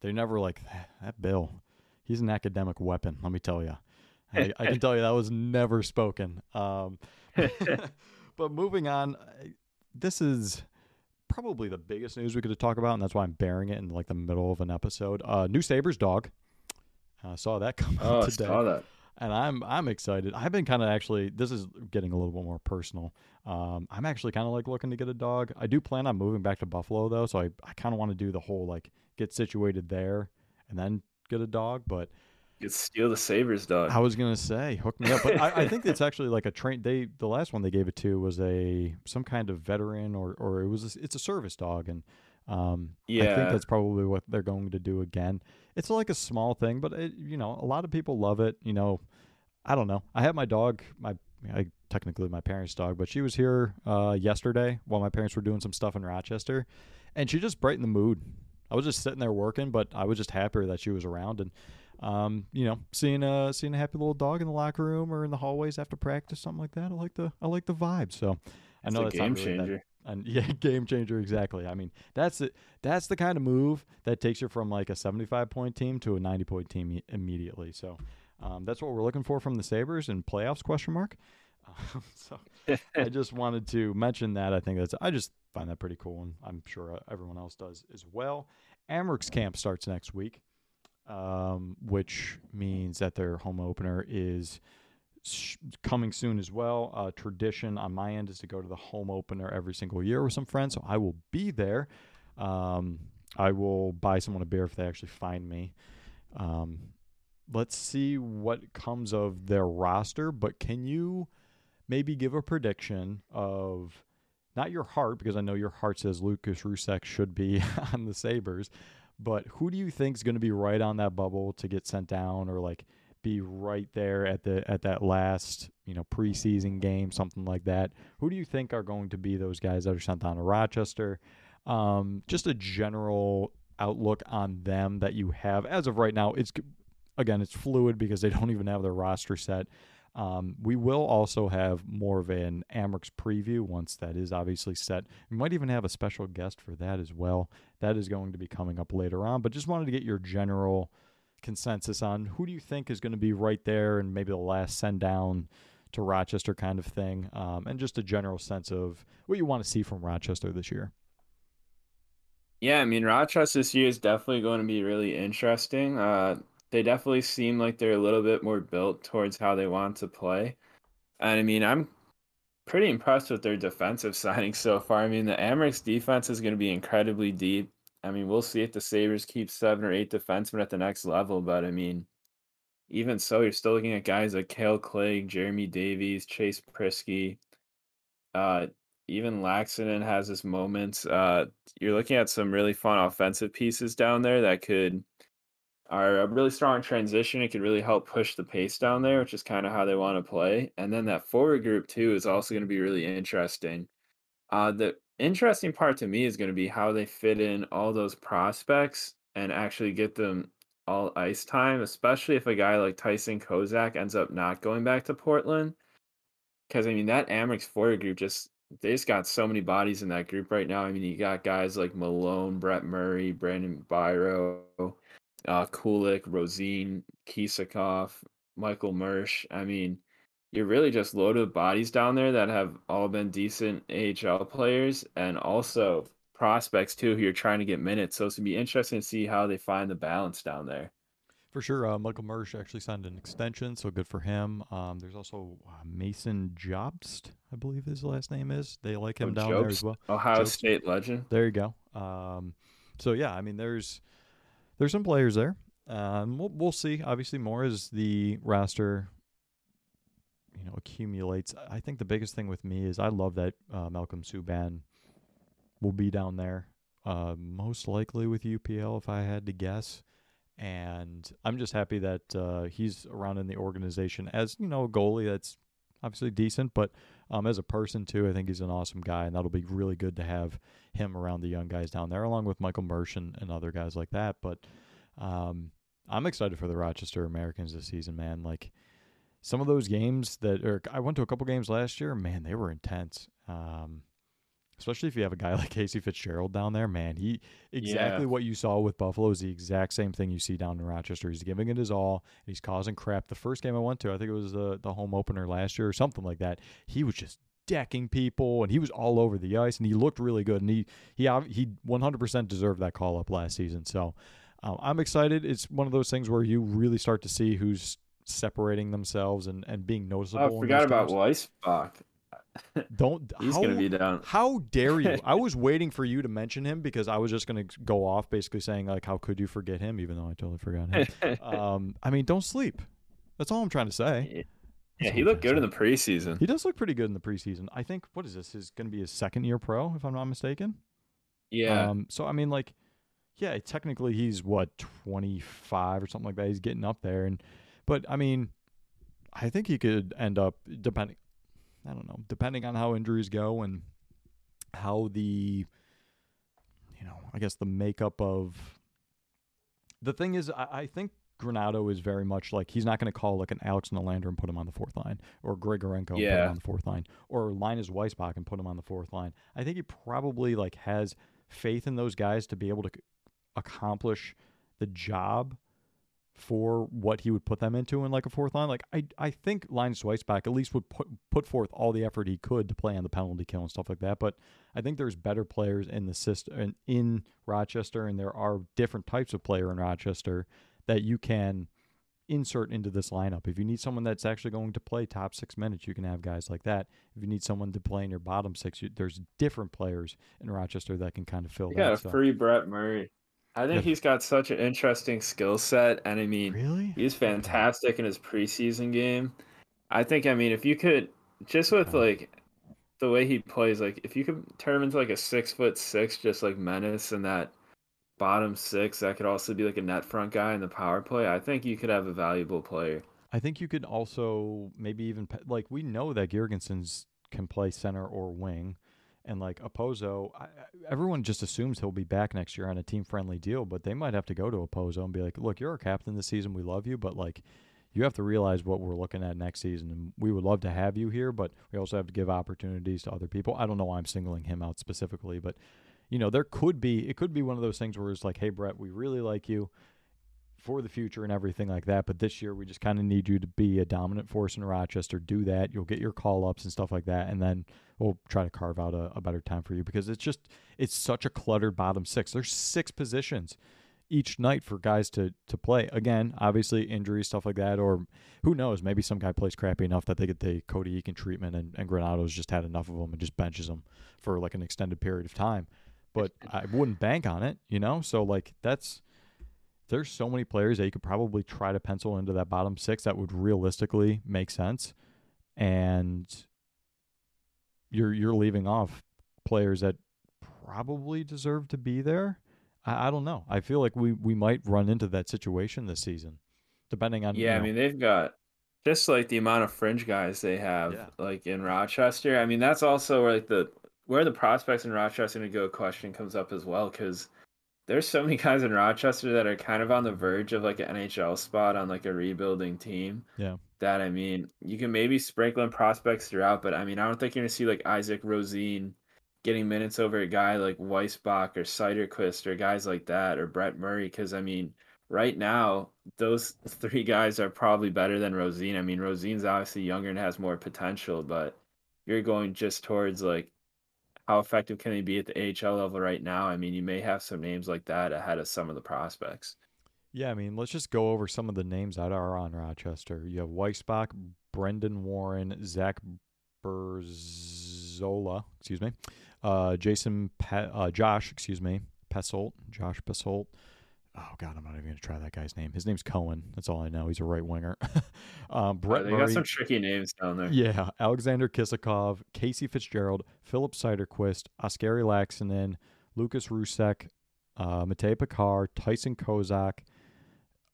Speaker 1: they're never like that Bill. He's an academic weapon. Let me tell you. I, I can tell you that was never spoken. Um, but moving on, this is probably the biggest news we could talk about, and that's why I'm bearing it in like the middle of an episode. Uh, new Sabres dog. I uh, saw that come
Speaker 2: oh,
Speaker 1: out today.
Speaker 2: I saw that.
Speaker 1: And I'm I'm excited. I've been kind of actually. This is getting a little bit more personal. Um, I'm actually kind of like looking to get a dog. I do plan on moving back to Buffalo though, so I I kind of want to do the whole like get situated there and then get a dog. But
Speaker 2: you steal the Sabres dog.
Speaker 1: I was gonna say, hook me up, but I, I, think it's actually like a train. They the last one they gave it to was a some kind of veteran or or it was a, it's a service dog, and um, yeah, I think that's probably what they're going to do again. It's like a small thing, but it, you know, a lot of people love it. You know, I don't know. I have my dog, my I technically my parents' dog, but she was here uh, yesterday while my parents were doing some stuff in Rochester, and she just brightened the mood. I was just sitting there working, but I was just happier that she was around and um, you know, seeing a seeing a happy little dog in the locker room or in the hallways after practice, something like that. I like the I like the vibe. So I know
Speaker 2: that's a game really changer.
Speaker 1: That, and yeah, game changer exactly. I mean, that's it. That's the kind of move that takes you from like a 75 point team to a 90 point team immediately. So Um, that's what we're looking for from the Sabres in playoffs? Question mark. Um, so I just wanted to mention that. I think that's I just find that pretty cool, and I'm sure uh, everyone else does as well. Amerks camp starts next week, um, which means that their home opener is sh- coming soon as well. Uh, tradition on my end is to go to the home opener every single year with some friends, so I will be there. Um, I will buy someone a beer if they actually find me. Um, let's see what comes of their roster, but can you maybe give a prediction of not your heart, because I know your heart says Lukas Rousek should be on the Sabres, but who do you think is going to be right on that bubble to get sent down or like be right there at the at that last, you know, preseason game, something like that? Who do you think are going to be those guys that are sent down to Rochester? Um, just a general outlook on them that you have as of right now. It's again, it's fluid because they don't even have their roster set. Um, we will also have more of an Amerks preview once that is obviously set. We might even have a special guest for that as well. That is going to be coming up later on. But just wanted to get your general consensus on who do you think is going to be right there and maybe the last send down to Rochester kind of thing, um, and just a general sense of what you want to see from Rochester this year.
Speaker 2: Yeah, I mean Rochester this year is definitely going to be really interesting. Uh, they definitely seem like they're a little bit more built towards how they want to play. And I mean, I'm pretty impressed with their defensive signings so far. I mean, the Amerks defense is going to be incredibly deep. I mean, we'll see if the Sabres keep seven or eight defensemen at the next level, but I mean, even so, you're still looking at guys like Kale Clague, Jeremy Davies, Chase Priskie. Uh, even Laaksonen has his moments. Uh, you're looking at some really fun offensive pieces down there that could are a really strong transition. It could really help push the pace down there, which is kind of how they want to play. And then that forward group too is also going to be really interesting. Uh, the interesting part to me is going to be how they fit in all those prospects and actually get them all ice time, especially if a guy like Tyson Kozak ends up not going back to Portland. Because I mean that Amerks forward group just they just got so many bodies in that group right now. I mean, you got guys like Malone, Brett Murray, Brandon Biro, uh, Kulich, Rosine, Kisakov, Michael Mersch. I mean, you're really just loaded with bodies down there that have all been decent AHL players and also prospects too who you're trying to get minutes. So it's gonna be interesting to see how they find the balance down there.
Speaker 1: For sure, uh, Michael Mersch actually signed an extension, so good for him. Um, there's also uh, Mason Jobst, I believe his last name is. They like him oh, down Jobst, there as well.
Speaker 2: Ohio Jobst. State legend.
Speaker 1: There you go. Um, so yeah, I mean, there's there's some players there. Um, we'll, we'll see. Obviously, more as the roster, you know, accumulates. I think the biggest thing with me is I love that uh, Malcolm Subban will be down there, uh, most likely with UPL if I had to guess. And I'm just happy that uh, he's around in the organization as you know a goalie that's obviously decent, but um, as a person too, I think he's an awesome guy, and that'll be really good to have him around the young guys down there, along with Michael Mersch and, and other guys like that. But um, I'm excited for the Rochester Americans this season, man. Like some of those games that, or I went to a couple games last year, man, they were intense. Um, especially if you have a guy like Casey Fitzgerald down there, man. He exactly yeah. what you saw with Buffalo is the exact same thing you see down in Rochester. He's giving it his all, and he's causing crap. The first game I went to, I think it was the the home opener last year or something like that. He was just decking people, and he was all over the ice, and he looked really good. And he he he 100% deserved that call up last season. So um, I'm excited. It's one of those things where you really start to see who's separating themselves and, and being noticeable.
Speaker 2: I forgot about Weissbach.
Speaker 1: Don't.
Speaker 2: He's how, gonna be down.
Speaker 1: How dare you? I was waiting for you to mention him because I was just gonna go off, basically saying like, "How could you forget him?" Even though I totally forgot him. um, I mean, don't sleep. That's all I'm trying to say.
Speaker 2: Yeah, he looked good in the preseason.
Speaker 1: He does look pretty good in the preseason. I think what is this? Is going to be his second year pro, if I'm not mistaken.
Speaker 2: Yeah.
Speaker 1: Um. So I mean, like, yeah, technically he's what 25 or something like that. He's getting up there, and but I mean, I think he could end up depending. I don't know, depending on how injuries go and how the, you know, I guess the makeup of. The thing is, I, I think Granato is very much like he's not going to call like an Alex Nylander and put him on the fourth line, or Grigorenko yeah. and put him on the fourth line, or Linus Weissbach and put him on the fourth line. I think he probably like has faith in those guys to be able to accomplish the job for what he would put them into in like a fourth line. Like I I think Linus Weissbach at least would put put forth all the effort he could to play on the penalty kill and stuff like that. But I think there's better players in the system in Rochester, and there are different types of player in Rochester that you can insert into this lineup. If you need someone that's actually going to play top six minutes, you can have guys like that. If you need someone to play in your bottom six, you, there's different players in Rochester that can kind of fill
Speaker 2: You
Speaker 1: that. so-
Speaker 2: free Brett Murray. I think he's got such an interesting skill set, and I mean,
Speaker 1: really?
Speaker 2: he's fantastic in his preseason game. I think, I mean, if you could just with
Speaker 1: Yeah.
Speaker 2: like the way he plays, like if you could turn him into like a six foot six, just like menace and that bottom six, that could also be like a net front guy in the power play. I think you could have a valuable player.
Speaker 1: I think you could also maybe even like we know that Girgensons can play center or wing, and like Okposo, everyone just assumes he'll be back next year on a team friendly deal, but they might have to go to Okposo and be like, "Look, you're our captain this season. We love you, but like." You have to realize what we're looking at next season, and we would love to have you here, but we also have to give opportunities to other people. I don't know why I'm singling him out specifically, but you know, there could be it could be one of those things where it's like, hey, Brett, we really like you for the future and everything like that. But this year, we just kind of need you to be a dominant force in Rochester. Do that. You'll get your call ups and stuff like that, and then we'll try to carve out a, a better time for you because it's just it's such a cluttered bottom six. There's six positions each night for guys to to play. Again, obviously injuries, stuff like that, or who knows, maybe some guy plays crappy enough that they get the Cody Eakin treatment and, and Granato's just had enough of them and just benches them for like an extended period of time. But I wouldn't bank on it, you know? So like that's there's so many players that you could probably try to pencil into that bottom six that would realistically make sense. And you're you're leaving off players that probably deserve to be there. I, I don't know. I feel like we, we might run into that situation this season, depending on
Speaker 2: Yeah,
Speaker 1: you
Speaker 2: I mean they've got just like the amount of fringe guys they have,
Speaker 1: Yeah.
Speaker 2: like in Rochester. I mean that's also where like the where the prospects in Rochester to go question comes up as well because there's so many guys in Rochester that are kind of on the verge of like an NHL spot on like a rebuilding team.
Speaker 1: Yeah.
Speaker 2: That I mean, you can maybe sprinkle in prospects throughout, but I mean, I don't think you're gonna see like Isaac Rosén getting minutes over a guy like Weissbach or Cederqvist or guys like that or Brett Murray because I mean, right now those three guys are probably better than Rosén. I mean, Rosén's obviously younger and has more potential, but you're going just towards like how effective can he be at the AHL level right now? I mean, you may have some names like that ahead of some of the prospects.
Speaker 1: Yeah, I mean, let's just go over some of the names that are on Rochester. You have Weissbach, Brendan Warren, Zach Berzola, excuse me, uh, Jason, Pe- uh, Josh, excuse me, Pessolt, Josh Pessolt. Oh God, I'm not even gonna try that guy's name. His name's Cohen. That's all I know. He's a right winger. um, Brett
Speaker 2: they got some tricky names down there.
Speaker 1: Yeah, Alexander Kisakov, Casey Fitzgerald, Philip Cederqvist, Oskari Laaksonen, Lukas Rousek, uh, Matej Pekar, Tyson Kozak,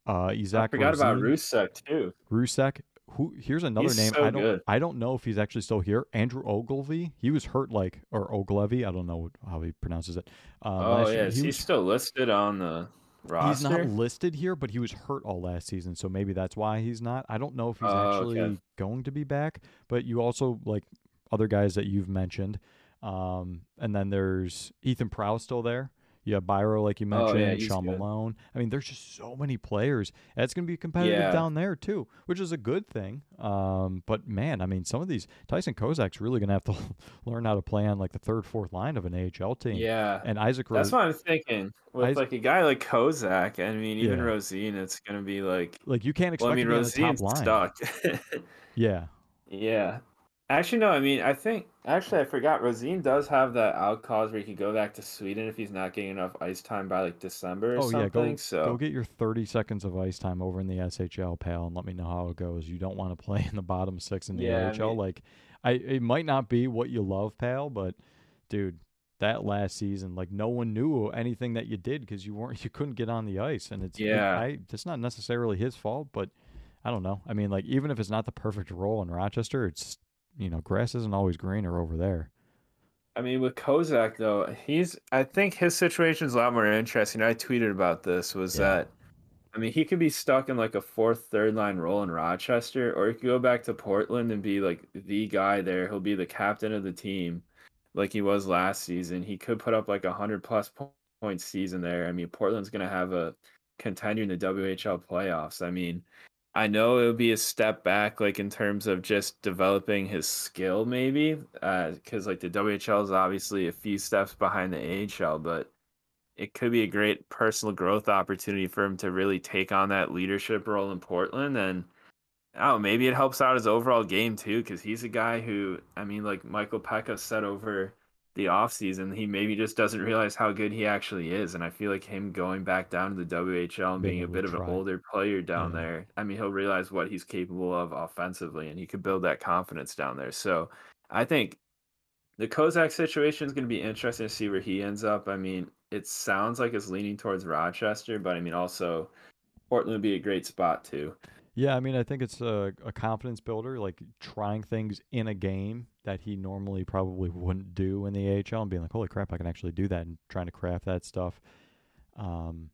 Speaker 1: uh, Isaac
Speaker 2: I forgot about Rousek too.
Speaker 1: Rousek. Who? Here's another
Speaker 2: He's
Speaker 1: name.
Speaker 2: so
Speaker 1: I don't.
Speaker 2: good.
Speaker 1: I don't know if he's actually still here. Andrew Oglevie. He was hurt like or Oglevie. I don't know how he pronounces it. Um,
Speaker 2: oh
Speaker 1: year.
Speaker 2: yeah,
Speaker 1: he
Speaker 2: he
Speaker 1: was
Speaker 2: still listed on the roster?
Speaker 1: He's not listed here, but he was hurt all last season, so maybe that's why he's not. I don't know if he's
Speaker 2: Oh,
Speaker 1: actually
Speaker 2: okay.
Speaker 1: going to be back. But you also like other guys that you've mentioned, um, and then there's Ethan Prowse still there. You have Byro, like you
Speaker 2: Oh,
Speaker 1: mentioned,
Speaker 2: yeah, he's
Speaker 1: Sean
Speaker 2: good.
Speaker 1: Malone. I mean, there's just so many players. It's going to be competitive
Speaker 2: Yeah.
Speaker 1: down there too, which is a good thing. Um, but man, I mean, some of these Tyson Kozak's really going to have to learn how to play on like the third, fourth line of an AHL team.
Speaker 2: Yeah,
Speaker 1: And Isaac,
Speaker 2: that's
Speaker 1: Ro-
Speaker 2: what I'm thinking. With
Speaker 1: Is-
Speaker 2: like a guy like Kozak, I mean, even
Speaker 1: Yeah.
Speaker 2: Rosén, it's gonna be like.
Speaker 1: like you can't expect
Speaker 2: Well, I mean,
Speaker 1: to be on the top line.
Speaker 2: stuck.
Speaker 1: Yeah.
Speaker 2: Yeah. Actually, no. I mean, I think actually I forgot. Rosén does have that out clause where he could go back to Sweden if he's not getting enough ice time by like December or
Speaker 1: Oh
Speaker 2: something.
Speaker 1: yeah, go
Speaker 2: so
Speaker 1: go get your 30 seconds of ice time over in the SHL, pal, and let me know how it goes. You don't want to play in the bottom six in the
Speaker 2: Yeah, I
Speaker 1: AHL.
Speaker 2: mean-
Speaker 1: like, I it might not be what you love, pal, but dude, that last season, like no one knew anything that you did because you weren't you couldn't get on the ice, and it's
Speaker 2: Yeah.
Speaker 1: I it's not necessarily his fault, but I don't know. I mean, like even if it's not the perfect role in Rochester, it's you know grass isn't always greener over there.
Speaker 2: I mean, with Kozak though, he's I think his situation is a lot more interesting. I tweeted about this was
Speaker 1: Yeah.
Speaker 2: that I mean he could be stuck in like a fourth, third line role in Rochester, or he could go back to Portland and be like the guy there. He'll be the captain of the team, like he was last season. He could put up like a hundred plus po- point season there. I mean, Portland's gonna have a contender in the WHL playoffs. I mean, I know it would be a step back, like in terms of just developing his skill, maybe, because uh, like the WHL is obviously a few steps behind the AHL, but it could be a great personal growth opportunity for him to really take on that leadership role in Portland and oh maybe it helps out his overall game too because he's a guy who I mean like Michael Peca said over the offseason he maybe just doesn't realize how good he actually is and I feel like him going back down to the WHL and being, a bit of an older player down yeah. there I mean he'll realize what he's capable of offensively and he could build that confidence down there so I think the Kozak situation is going to be interesting to see where he ends up. I mean, it sounds like it's leaning towards Rochester, but I mean, also Portland would be a great spot too.
Speaker 1: Yeah, I mean, I think it's a, a confidence builder, like trying things in a game that he normally probably wouldn't do in the AHL and being like, holy crap, I can actually do that and trying to craft that stuff. Um,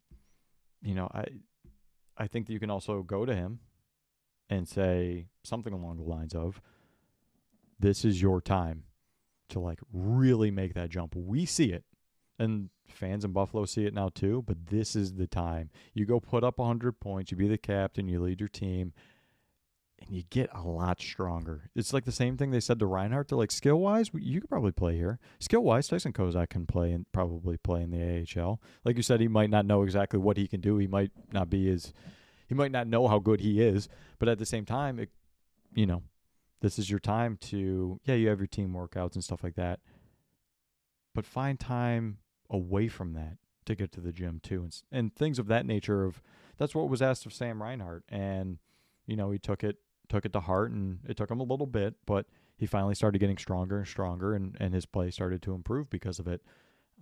Speaker 1: you know, I I think that you can also go to him and say something along the lines of, this is your time to like really make that jump. We see it, and fans in Buffalo see it now too. But this is the time you go put up 100 points, you be the captain, you lead your team, and you get a lot stronger. It's like the same thing they said to Reinhart. They're like skill wise, you could probably play here. Skill wise, Tyson Kozak can play and probably play in the AHL. Like you said, he might not know exactly what he can do. He might not be as he might not know how good he is, but at the same time, it, you know, this is your time to yeah you have your team workouts and stuff like that but find time away from that to get to the gym too and, and things of that nature of that's what was asked of sam reinhart and you know he took it took it to heart and it took him a little bit but he finally started getting stronger and stronger and, and his play started to improve because of it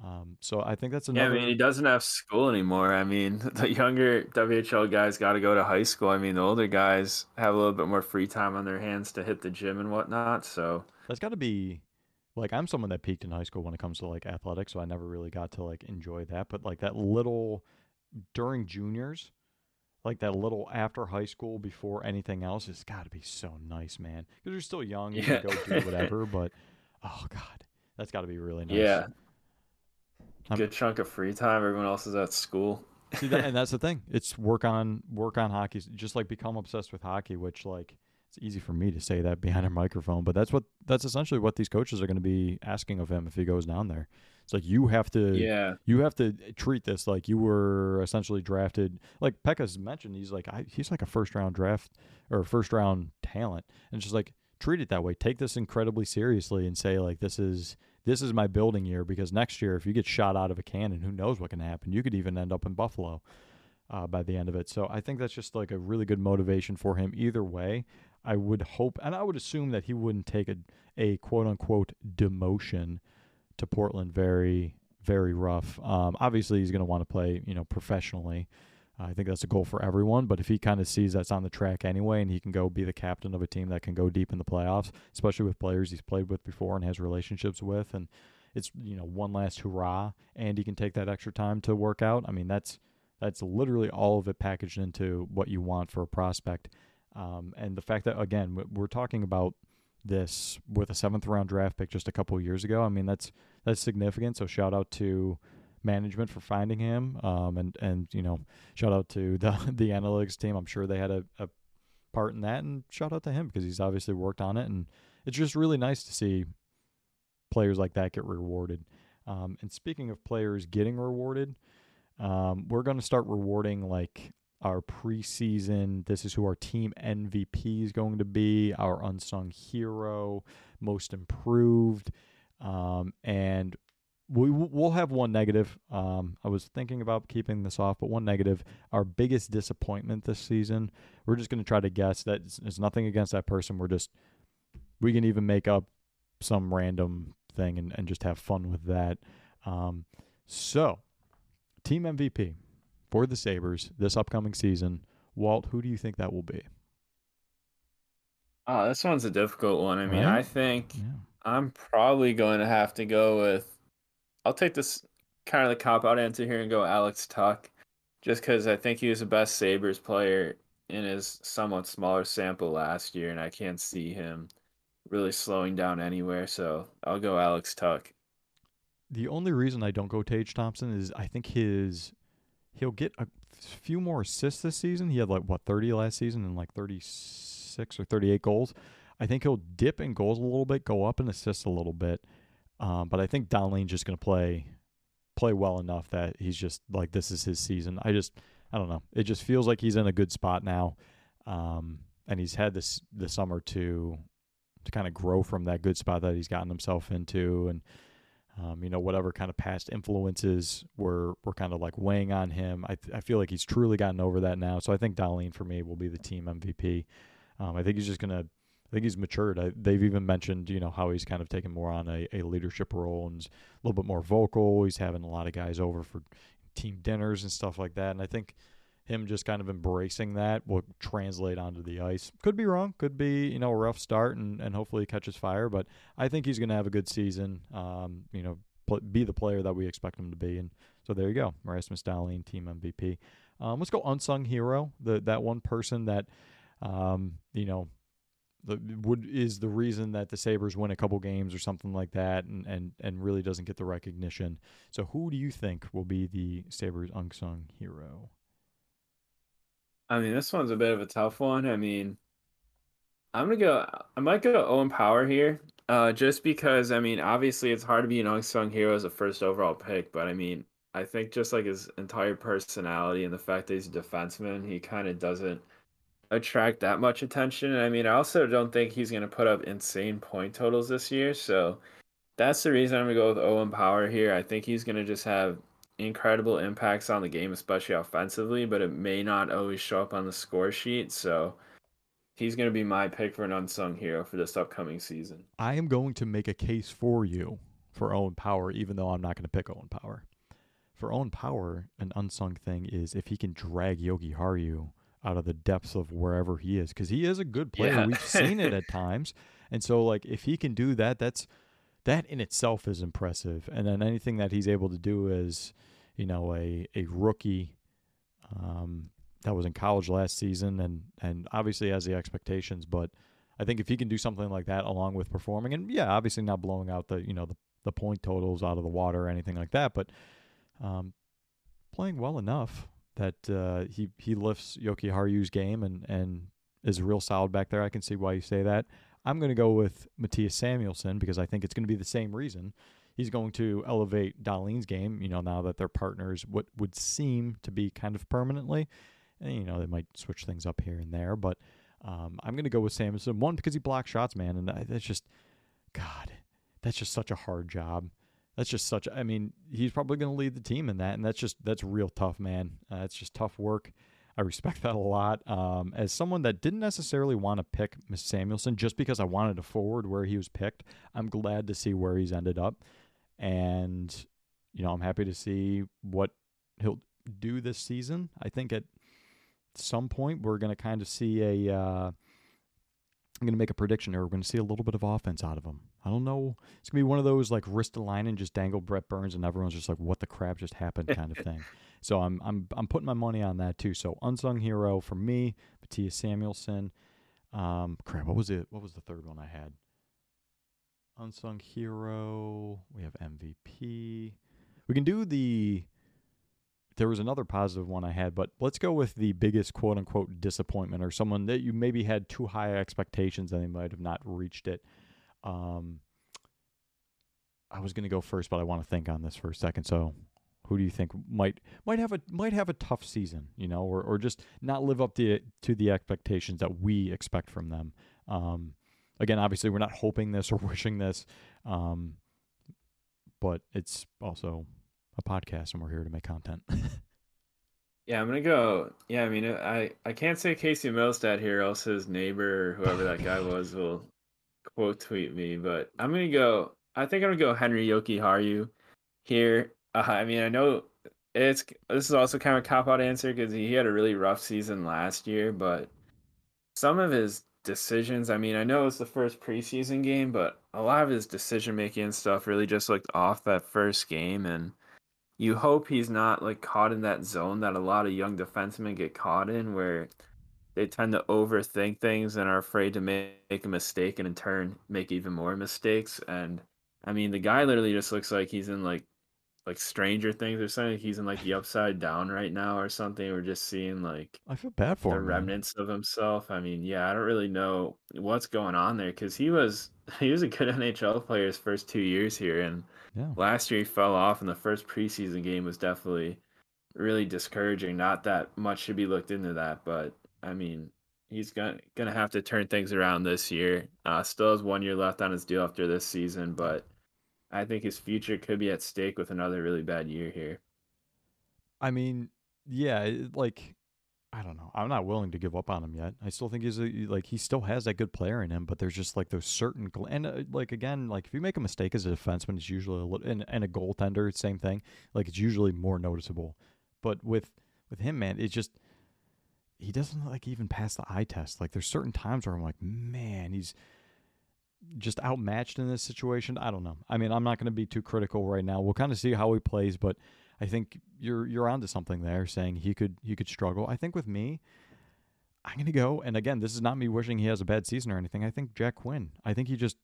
Speaker 1: um, so I think that's another.
Speaker 2: Yeah, I mean, he doesn't have school anymore. I mean, the younger WHL guys got to go to high school. I mean, the older guys have a little bit more free time on their hands to hit the gym and whatnot. So
Speaker 1: that's got to be like I'm someone that peaked in high school when it comes to like athletics, so I never really got to like enjoy that. But like that little during juniors, like that little after high school before anything else, it's got to be so nice, man. Because you're still young, you yeah. can go do whatever. but oh god, that's got to be really nice.
Speaker 2: Yeah, good chunk of free time. Everyone else is at school.
Speaker 1: See that, and that's the thing. It's work on work on hockey. Just like become obsessed with hockey, which like it's easy for me to say that behind a microphone, but that's what that's essentially what these coaches are going to be asking of him if he goes down there. It's like you have to
Speaker 2: yeah
Speaker 1: you have to treat this like you were essentially drafted. Like Peca's mentioned, he's like I, he's like a first round draft or first round talent, and it's just like treat it that way. Take this incredibly seriously and say like this is this is my building year because next year, if you get shot out of a cannon, who knows what can happen? You could even end up in Buffalo uh, by the end of it. So I think that's just like a really good motivation for him either way. I would hope, and I would assume that he wouldn't take a, a quote unquote demotion to Portland very, very rough. Um, obviously, he's going to want to play, you know, professionally. I think that's a goal for everyone. But if he kind of sees that's on the track anyway, and he can go be the captain of a team that can go deep in the playoffs, especially with players he's played with before and has relationships with, and it's you know one last hurrah, and he can take that extra time to work out. I mean, that's that's literally all of it packaged into what you want for a prospect. Um, and the fact that again we're talking about this with a seventh round draft pick just a couple years ago. I mean that's that's significant. So shout out to management for finding him. Um, and and you know, shout out to the the analytics team. I'm sure they had a, a part in that, and shout out to him because he's obviously worked on it. And it's just really nice to see players like that get rewarded. Um, and speaking of players getting rewarded, um, we're going to start rewarding like our preseason. This is who our team MVP is going to be, our unsung hero, most improved. Um, and we we'll have one negative. Um, I was thinking about keeping this off, but one negative. Our biggest disappointment this season. We're just going to try to guess that it's, nothing against that person. We're just we can even make up some random thing and, and just have fun with that. Um, so, team MVP for the Sabres this upcoming season. Walt, who do you think that will be?
Speaker 2: Oh, this one's a difficult one. I mean, right? I think yeah. I'm probably going to have to go with I'll take this kind of the cop out answer here and go Alex Tuch, just because I think he was the best Sabres player in his somewhat smaller sample last year, and I can't see him really slowing down anywhere. So I'll go Alex Tuch.
Speaker 1: The only reason I don't go Tage Thompson is I think his he'll get a few more assists this season. He had like what 30 last season and like 36 or 38 goals. I think he'll dip in goals a little bit, go up in assists a little bit. Um, but I think Dahlin's just going to play play well enough that he's just like this is his season. I just I don't know. It just feels like he's in a good spot now, um, and he's had this the summer to to kind of grow from that good spot that he's gotten himself into, and um, you know whatever kind of past influences were were kind of like weighing on him. I I feel like he's truly gotten over that now. So I think Dahlin for me will be the team MVP. Um, I think he's just gonna I think he's matured. I, they've even mentioned, you know, how he's kind of taken more on a, a leadership role and a little bit more vocal. He's having a lot of guys over for team dinners and stuff like that. And I think him just kind of embracing that will translate onto the ice. Could be wrong. Could be, you know, a rough start and, and hopefully he catches fire. But I think he's going to have a good season, um, you know, pl- be the player that we expect him to be. And so there you go. Rasmus Dahlin, team MVP. Um, let's go unsung hero. The That one person that, um, you know, the, would is the reason that the Sabres win a couple games or something like that and, and, and really doesn't get the recognition. So who do you think will be the Sabres unsung hero?
Speaker 2: I mean, this one's a bit of a tough one. I mean, I'm gonna go. I might go Owen Power here, uh, just because. I mean, obviously, it's hard to be an unsung hero as a first overall pick, but I mean, I think just like his entire personality and the fact that he's a defenseman, he kind of doesn't attract that much attention. And I mean, I also don't think he's to put up insane point totals this year. So that's the reason I'm to go with Owen Power here. I think he's to just have incredible impacts on the game, especially offensively, but it may not always show up on the score sheet. So he's going to be my pick for an unsung hero for this upcoming season.
Speaker 1: I am going to make a case for you for Owen Power, even though I'm not going to pick Owen Power. For Owen Power, an unsung thing is if he can drag Jokiharju out of the depths of wherever he is because he is a good player. Yeah. We've seen it at times, and so like if he can do that, that's that in itself is impressive. And then anything that he's able to do is, you know, a a rookie um, that was in college last season, and and obviously has the expectations, but. I think if he can do something like that along with performing, and yeah, obviously not blowing out the you know the, the point totals out of the water or anything like that, but um, playing well enough that uh, he he lifts Jokiharju's game and and is real solid back there. I can see why you say that. I'm going to go with Mattias Samuelsson because I think it's going to be the same reason. He's going to elevate Dahlin's game, you know, now that they're partners, what would seem to be kind of permanently. And, you know, they might switch things up here and there, but um, I'm going to go with Samuelsson. One, because he blocks shots, man. And that's just, God, that's just such a hard job that's just such. I mean, he's probably going to lead the team in that, and that's just that's real tough, man. Uh, it's just tough work. I respect that a lot. Um, as someone that didn't necessarily want to pick Miss Samuelsson just because I wanted to forward where he was picked, I'm glad to see where he's ended up, and you know I'm happy to see what he'll do this season. I think at some point we're going to kind of see a. Uh, I'm going to make a prediction here. We're going to see a little bit of offense out of him. I don't know. It's going to be one of those like wrist align and just dangle Brent Burns and everyone's just like, what the crap just happened kind of thing. So I'm I'm I'm putting my money on that too. So unsung hero for me, Mattias Samuelsson. Um, crap. What was it? What was the third one I had? Unsung hero. We have MVP. We can do the there was another positive one I had, but let's go with the biggest quote unquote disappointment or someone that you maybe had too high expectations and they might have not reached it. Um, I was going to go first, but I want to think on this for a second. So, who do you think might might have a might have a tough season, you know, or or just not live up to to the expectations that we expect from them? Um, again, obviously, we're not hoping this or wishing this, um, but it's also a podcast and we're here to make content.
Speaker 2: yeah, I'm gonna go. Yeah, I mean, I I can't say Casey Mittelstadt here, else his neighbor or whoever that guy was will quote tweet me. But I'm gonna go. I think I'm gonna go Henri Jokiharju here. Uh, I mean, I know it's this is also kind of a cop out answer because he had a really rough season last year, but some of his decisions. I mean, I know it's the first preseason game, but a lot of his decision making and stuff really just looked off that first game and you hope he's not like caught in that zone that a lot of young defensemen get caught in where they tend to overthink things and are afraid to make, make a mistake and in turn make even more mistakes and i mean the guy literally just looks like he's in like like Stranger Things or something. He's in like the upside down right now or something. We're just seeing like
Speaker 1: I feel bad for
Speaker 2: the
Speaker 1: him. man.
Speaker 2: remnants of himself. I mean, yeah, I don't really know what's going on there because he was he was a good NHL player his first two years here, and
Speaker 1: Yeah.
Speaker 2: last year he fell off, and the first preseason game was definitely really discouraging. Not that much should be looked into that, but I mean, he's gonna gonna have to turn things around this year. Uh, still has one year left on his deal after this season, but I think his future could be at stake with another really bad year here.
Speaker 1: I mean, yeah, like I don't know. I'm not willing to give up on him yet. I still think he's a, like he still has that good player in him, but there's just like those certain gl- and uh, like again, like if you make a mistake as a defenseman, it's usually a little and, and a goaltender, same thing. Like it's usually more noticeable. But with with him, man, it's just he doesn't like even pass the eye test. Like there's certain times where I'm like, man, he's just outmatched in this situation. I don't know. I mean, I'm not going to be too critical right now. We'll kind of see how he plays, but I think you're you're onto something there, saying he could he could struggle. I think with me, I'm going to go. And again, this is not me wishing he has a bad season or anything. I think Jack Quinn. I think he just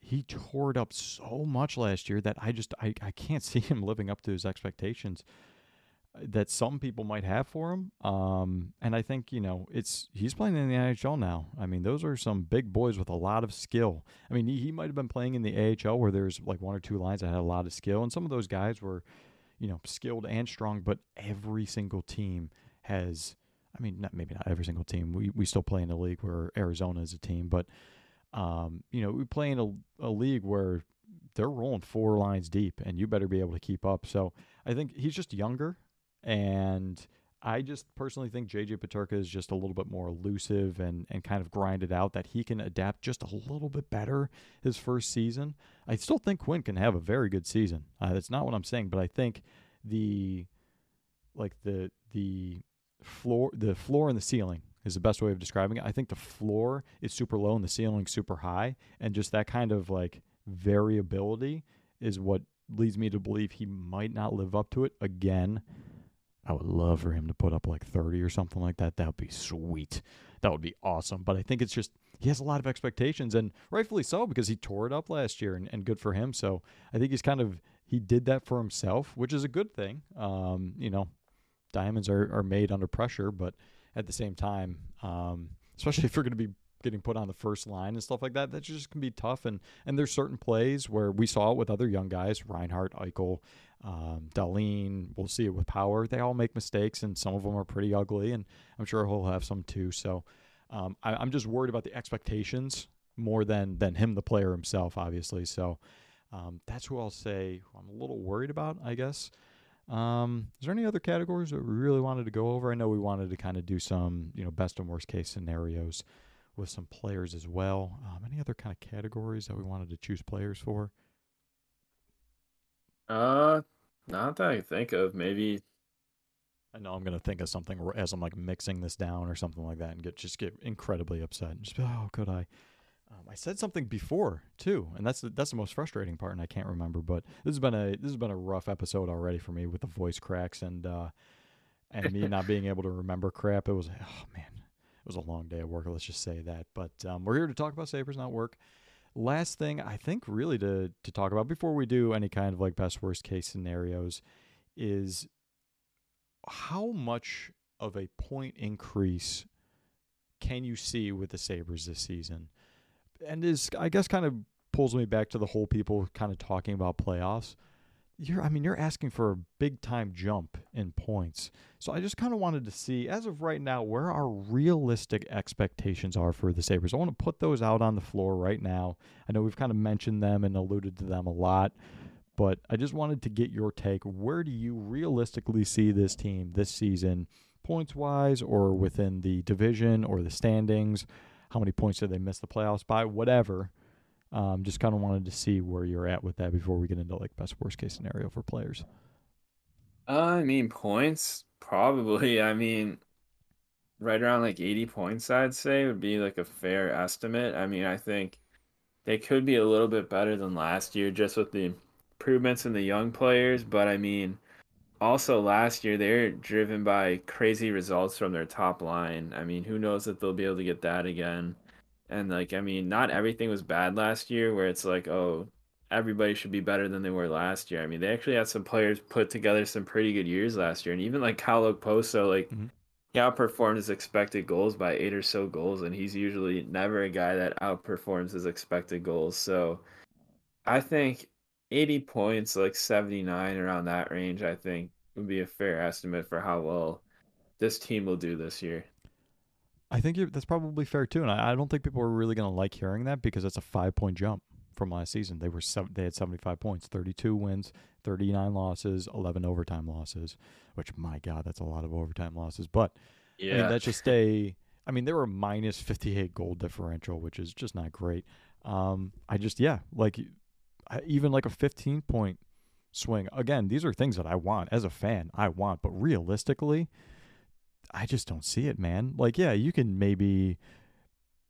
Speaker 1: he tore it up so much last year that I just I, I can't see him living up to his expectations that some people might have for him. Um, and I think you know it's he's playing in the NHL now. I mean, those are some big boys with a lot of skill. I mean, he, he might have been playing in the AHL where there's like one or two lines that had a lot of skill, and some of those guys were, you know, skilled and strong. But every single team has. I mean, not, maybe not every single team. We we still play in a league where Arizona is a team, but um, you know, we play in a, a league where they're rolling four lines deep, and you better be able to keep up. So I think he's just younger, and I just personally think JJ Peterka is just a little bit more elusive and and kind of grinded out that he can adapt just a little bit better his first season. I still think Quinn can have a very good season. Uh, that's not what I'm saying, but I think the like the the floor the floor and the ceiling is the best way of describing it. I think the floor is super low and the ceiling super high, and just that kind of like variability is what leads me to believe he might not live up to it again. I would love for him to put up like 30 or something like that. That would be sweet. That would be awesome. But I think it's just he has a lot of expectations and rightfully so because he tore it up last year and, and good for him. So I think he's kind of he did that for himself, which is a good thing. Um, you know, diamonds are, are made under pressure, but at the same time, um, especially if you're going to be getting put on the first line and stuff like that, that just can be tough. And and there's certain plays where we saw it with other young guys, Reinhart, Eichel, um, Dahlin. We'll see it with Power. They all make mistakes, and some of them are pretty ugly. And I'm sure he'll have some too. So um, I, I'm just worried about the expectations more than than him, the player himself, obviously. So um, that's who I'll say who I'm a little worried about, I guess. Um, is there any other categories that we really wanted to go over? I know we wanted to kind of do some, you know, best and worst case scenarios with some players as well. Um, any other kind of categories that we wanted to choose players for?
Speaker 2: Uh, not that I can think of. Maybe
Speaker 1: I know I'm gonna think of something as I'm like mixing this down or something like that, and get just get incredibly upset and just be, oh, could I? Um, I said something before too, and that's the, that's the most frustrating part, and I can't remember. But this has been a this has been a rough episode already for me with the voice cracks and uh, and me not being able to remember crap. It was oh man, it was a long day at work. Let's just say that. But um, we're here to talk about Sabres, not work. Last thing I think really to to talk about before we do any kind of like best worst case scenarios is how much of a point increase can you see with the Sabres this season? And is I guess kind of pulls me back to the whole people kind of talking about playoffs. You're I mean, you're asking for a big time jump in points. So I just kind of wanted to see, as of right now, where our realistic expectations are for the Sabres. I want to put those out on the floor right now. I know we've kind of mentioned them and alluded to them a lot but I just wanted to get your take. Where do you realistically see this team this season, points wise, or within the division or the standings? How many points did they miss the playoffs by? Whatever. Um, just kind of wanted to see where you're at with that before we get into like best worst case scenario for players.
Speaker 2: Uh, I mean, points, probably. I mean, right around like 80 points, I'd say would be like a fair estimate. I mean, I think they could be a little bit better than last year just with the improvements in the young players. But I mean, also last year they're driven by crazy results from their top line. I mean, who knows if they'll be able to get that again. And like, I mean, not everything was bad last year where it's like, oh, everybody should be better than they were last year. I mean, they actually had some players put together some pretty good years last year, and even like Kyle Okposo, like
Speaker 1: Mhm.
Speaker 2: he outperformed his expected goals by eight or so goals, and he's usually never a guy that outperforms his expected goals. So I think 80 points, like 79 around that range, I think would be a fair estimate for how well this team will do this year.
Speaker 1: I think that's probably fair too, and I, I don't think people are really going to like hearing that because it's a five point jump from last season. They were seven, they had seventy five points, thirty two wins, thirty nine losses, eleven overtime losses. Which my God, that's a lot of overtime losses. But I mean, that's just a. I mean, they were minus fifty eight goal differential, which is just not great. Um, I just yeah, like I, even like a fifteen point swing. Again, these are things that I want as a fan. I want, but realistically, I just don't see it, man. Like, yeah, you can maybe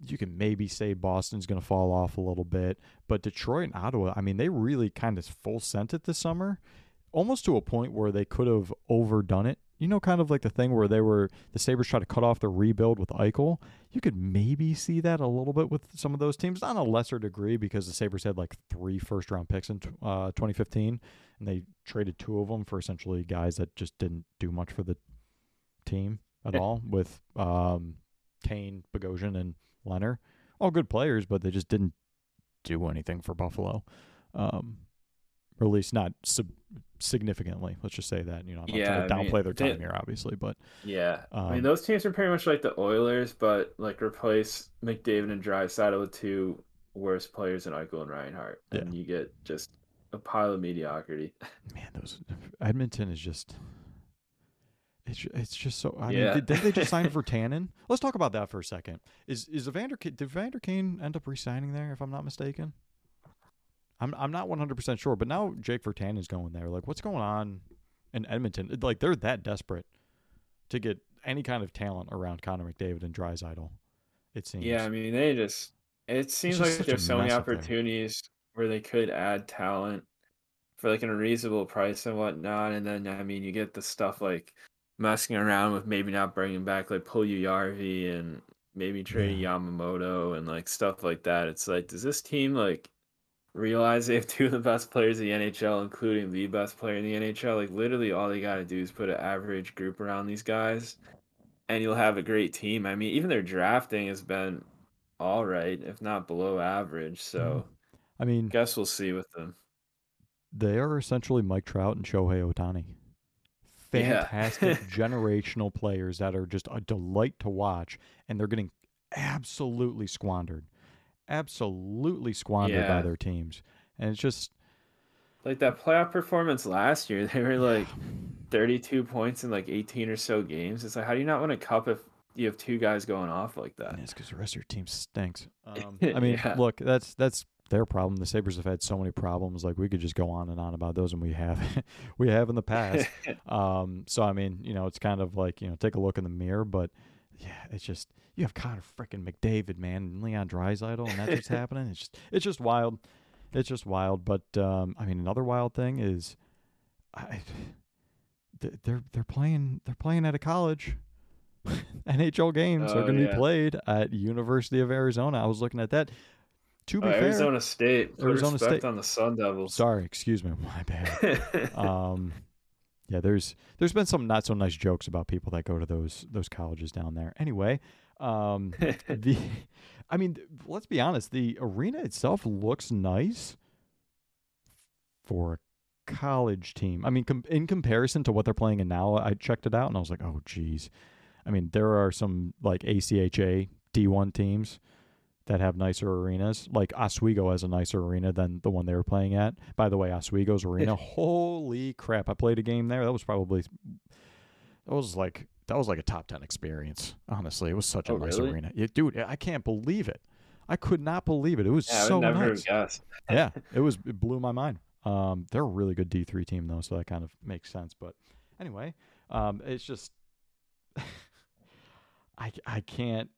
Speaker 1: you can maybe say Boston's going to fall off a little bit, but Detroit and Ottawa, I mean, they really kind of full sent it this summer, almost to a point where they could have overdone it. You know, kind of like the thing where they were the Sabres tried to cut off the rebuild with Eichel. You could maybe see that a little bit with some of those teams, on a lesser degree because the Sabres had like three first round picks in uh, 2015 and they traded two of them for essentially guys that just didn't do much for the team at all with um, Kane, Bogosian, and Leonard. All good players, but they just didn't do anything for Buffalo. Um, or at least not sub- significantly. Let's just say that. You know, I'm not
Speaker 2: Yeah,
Speaker 1: trying to
Speaker 2: I mean,
Speaker 1: downplay their
Speaker 2: they-
Speaker 1: time here, obviously, but
Speaker 2: Yeah, I mean
Speaker 1: Um,
Speaker 2: those teams are pretty much like the Oilers, but like replace McDavid and Draisaitl with two worst players in Eichel and Reinhart, and you get just a pile of mediocrity.
Speaker 1: man, those Edmonton is just. It's, it's just so. I
Speaker 2: Yeah.
Speaker 1: mean, did, did they just sign for Tannen? Let's talk about that for a second. Is is Evander did Evander Kane end up re-signing there? If I'm not mistaken, I'm I'm not 100 percent sure. But now Jake Virtanen is going there. Like, what's going on in Edmonton? Like, they're that desperate to get any kind of talent around Connor McDavid and Draisaitl. It seems.
Speaker 2: Yeah, I mean they just it seems
Speaker 1: just
Speaker 2: like there's so many
Speaker 1: up there.
Speaker 2: opportunities where they could add talent for like a reasonable price and whatnot, and then I mean you get the stuff like messing around with maybe not bringing back like Yarvi and maybe trading
Speaker 1: Yeah.
Speaker 2: Yamamoto and like stuff like that. It's like does this team like realize they have two of the best players in the NHL, including the best player in the NHL? Like literally all they got to do is put an average group around these guys and you'll have a great team. I mean, even their drafting has been all right, if not below average. So mm-hmm.
Speaker 1: I mean,
Speaker 2: guess we'll see with them.
Speaker 1: they are essentially Mike Trout and Shohei Ohtani.
Speaker 2: Yeah.
Speaker 1: Fantastic generational players that are just a delight to watch, and they're getting absolutely squandered, absolutely squandered by their teams, and it's just
Speaker 2: Like that playoff performance last year, they were like 32 points in like 18 or so games. It's like, how do you not win a cup if you have two guys going off like that?
Speaker 1: it's because the rest of your team stinks. Um, I mean,
Speaker 2: Yeah.
Speaker 1: look, that's that's their problem. The Sabres have had so many problems. Like we could just go on and on about those, and we have we have in the past. Um, so I mean, you know, it's kind of like you know, take a look in the mirror, but yeah, it's just you have Connor freaking McDavid, man, and Leon Draisaitl, and that's what's happening. It's just it's just wild. It's just wild. But um, I mean, another wild thing is, I they're they're playing they're playing at a college. NHL games are
Speaker 2: Oh,
Speaker 1: going to
Speaker 2: yeah.
Speaker 1: be played at University of Arizona. I was looking at that. To be fair,
Speaker 2: Arizona State.
Speaker 1: Arizona State.
Speaker 2: on the Sun Devils.
Speaker 1: sorry, excuse me, my bad um yeah there's there's been some not so nice jokes about people that go to those those colleges down there anyway um the i mean let's be honest the arena itself looks nice for a college team i mean com- in comparison to what they're playing in now i checked it out and i was like oh geez i mean there are some like acha d1 teams that have nicer arenas. Like Oswego has a nicer arena than the one they were playing at. By the way, Oswego's arena, holy crap! I played a game there. That was probably that was like that was like a top ten experience. Honestly, it was such a
Speaker 2: Oh,
Speaker 1: nice
Speaker 2: really?
Speaker 1: arena, dude. I can't believe it. I could not believe it. It was
Speaker 2: yeah,
Speaker 1: so nice. yeah, it was. It blew my mind. Um, they're a really good D three team though, so that kind of makes sense. But anyway, um, it's just I I can't.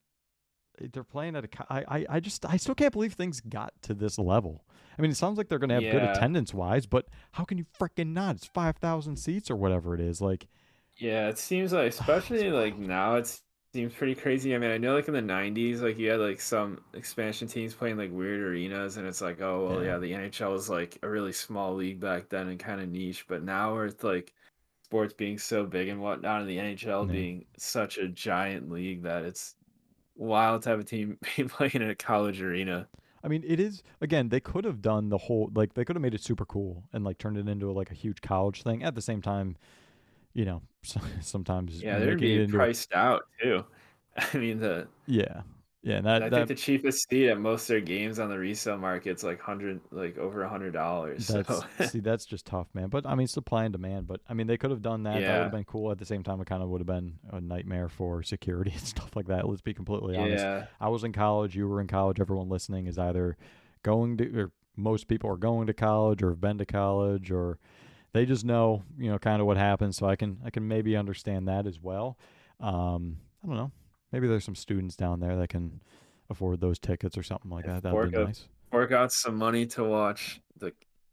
Speaker 1: They're playing at a. I, I I just I still can't believe things got to this level. I mean, it sounds like they're going to have good attendance wise, but how can you freaking not? It's five thousand seats or whatever it is. Like,
Speaker 2: Yeah, it seems like, especially like now, it seems pretty crazy. I mean, I know like in the '90s, like you had like some expansion teams playing like weird arenas, and it's like, oh well, yeah,
Speaker 1: Yeah.
Speaker 2: the NHL was like a really small league back then and kind of niche, but now where it's like sports being so big and whatnot, and the NHL
Speaker 1: Yeah.
Speaker 2: being such a giant league that it's wild to have a team playing in a college arena.
Speaker 1: I mean, it is again. They could have done the whole like they could have made it super cool and like turned it into like a huge college thing. At the same time, you know, sometimes
Speaker 2: Yeah, they're being
Speaker 1: into a,
Speaker 2: priced out too. I mean the
Speaker 1: yeah, yeah, and
Speaker 2: I
Speaker 1: that
Speaker 2: think the cheapest seat at most of their games on the resale market's like hundred, like over a hundred dollars. So
Speaker 1: see that's just tough, man. But I mean, supply and demand. But I mean, they could have done that. That would have been cool. At the same time, it kind of would have been a nightmare for security and stuff like that. Let's be completely honest.
Speaker 2: yeah,
Speaker 1: I was in college. You were in college. Everyone listening is either going to, or most people are going to college or have been to college or they just know, you know, kind of what happens. So I can, I can maybe understand that as well. Um, I don't know. Maybe there's some students down there that can afford those tickets or something like that. That would
Speaker 2: fork
Speaker 1: be
Speaker 2: out
Speaker 1: nice.
Speaker 2: fork out some money to watch the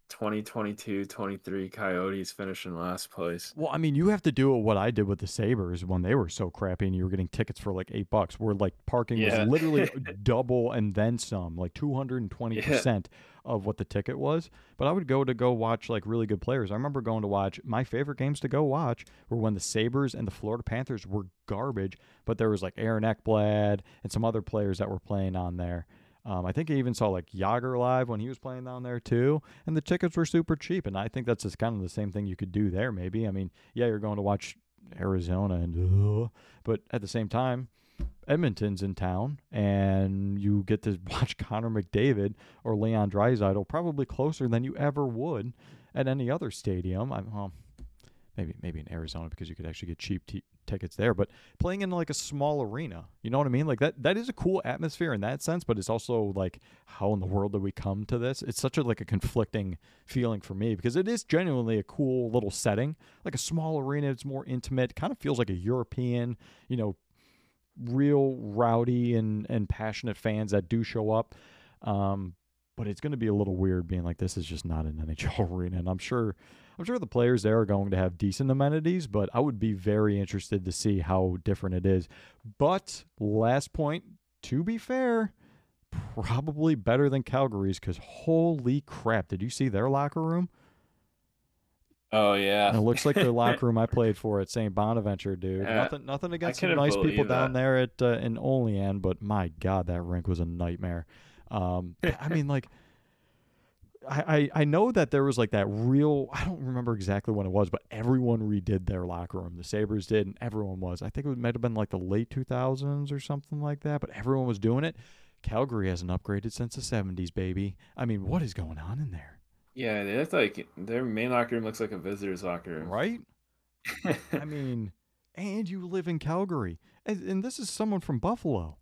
Speaker 2: 2022-23 Coyotes finishing last place.
Speaker 1: Well, I mean, you have to do what I did with the Sabres when they were so crappy and you were getting tickets for like eight bucks, where like parking was literally double and then some, like 220% of what the ticket was. But I would go to go watch like really good players. I remember going to watch my favorite games to go watch were when the Sabres and the Florida Panthers were garbage, but there was like Aaron Ekblad and some other players that were playing on there. Um, I think I even saw like Jagr live when he was playing down there too, and the tickets were super cheap. And I think that's just kind of the same thing you could do there. Maybe I mean, yeah, you're going to watch Arizona, and uh, but at the same time, Edmonton's in town, and you get to watch Connor McDavid or Leon Draisaitl probably closer than you ever would at any other stadium. I'm well, maybe maybe in Arizona because you could actually get cheap t- tickets there, but playing in like a small arena, you know what I mean? Like that that is a cool atmosphere in that sense, but it's also like how in the world did we come to this? It's such a like a conflicting feeling for me because it is genuinely a cool little setting, like a small arena. It's more intimate, kind of feels like a European, you know, real rowdy and and passionate fans that do show up. Um, but it's going to be a little weird being like this is just not an NHL arena, and I'm sure I'm sure the players there are going to have decent amenities, but I would be very interested to see how different it is. But last point, to be fair, probably better than Calgary's because holy crap, did you see their locker room?
Speaker 2: Oh
Speaker 1: And
Speaker 2: yeah,
Speaker 1: it looks like their locker room I played for at St. Bonaventure, dude.
Speaker 2: yeah.
Speaker 1: Nothing, nothing against some nice people
Speaker 2: believe
Speaker 1: down there at uh, in Olean, but my God, that rink was a nightmare. Um, I mean, like, I, I know that there was like that real. I don't remember exactly when it was, but everyone redid their locker room. The Sabres did, and everyone was. I think it might have been like the late two thousands or something like that. But everyone was doing it. Calgary hasn't upgraded since the seventies, baby. I mean, what is going on in there,
Speaker 2: Yeah, they look like their main locker room looks like a visitor's locker room. right?
Speaker 1: I mean, and you live in Calgary, and, and this is someone from Buffalo,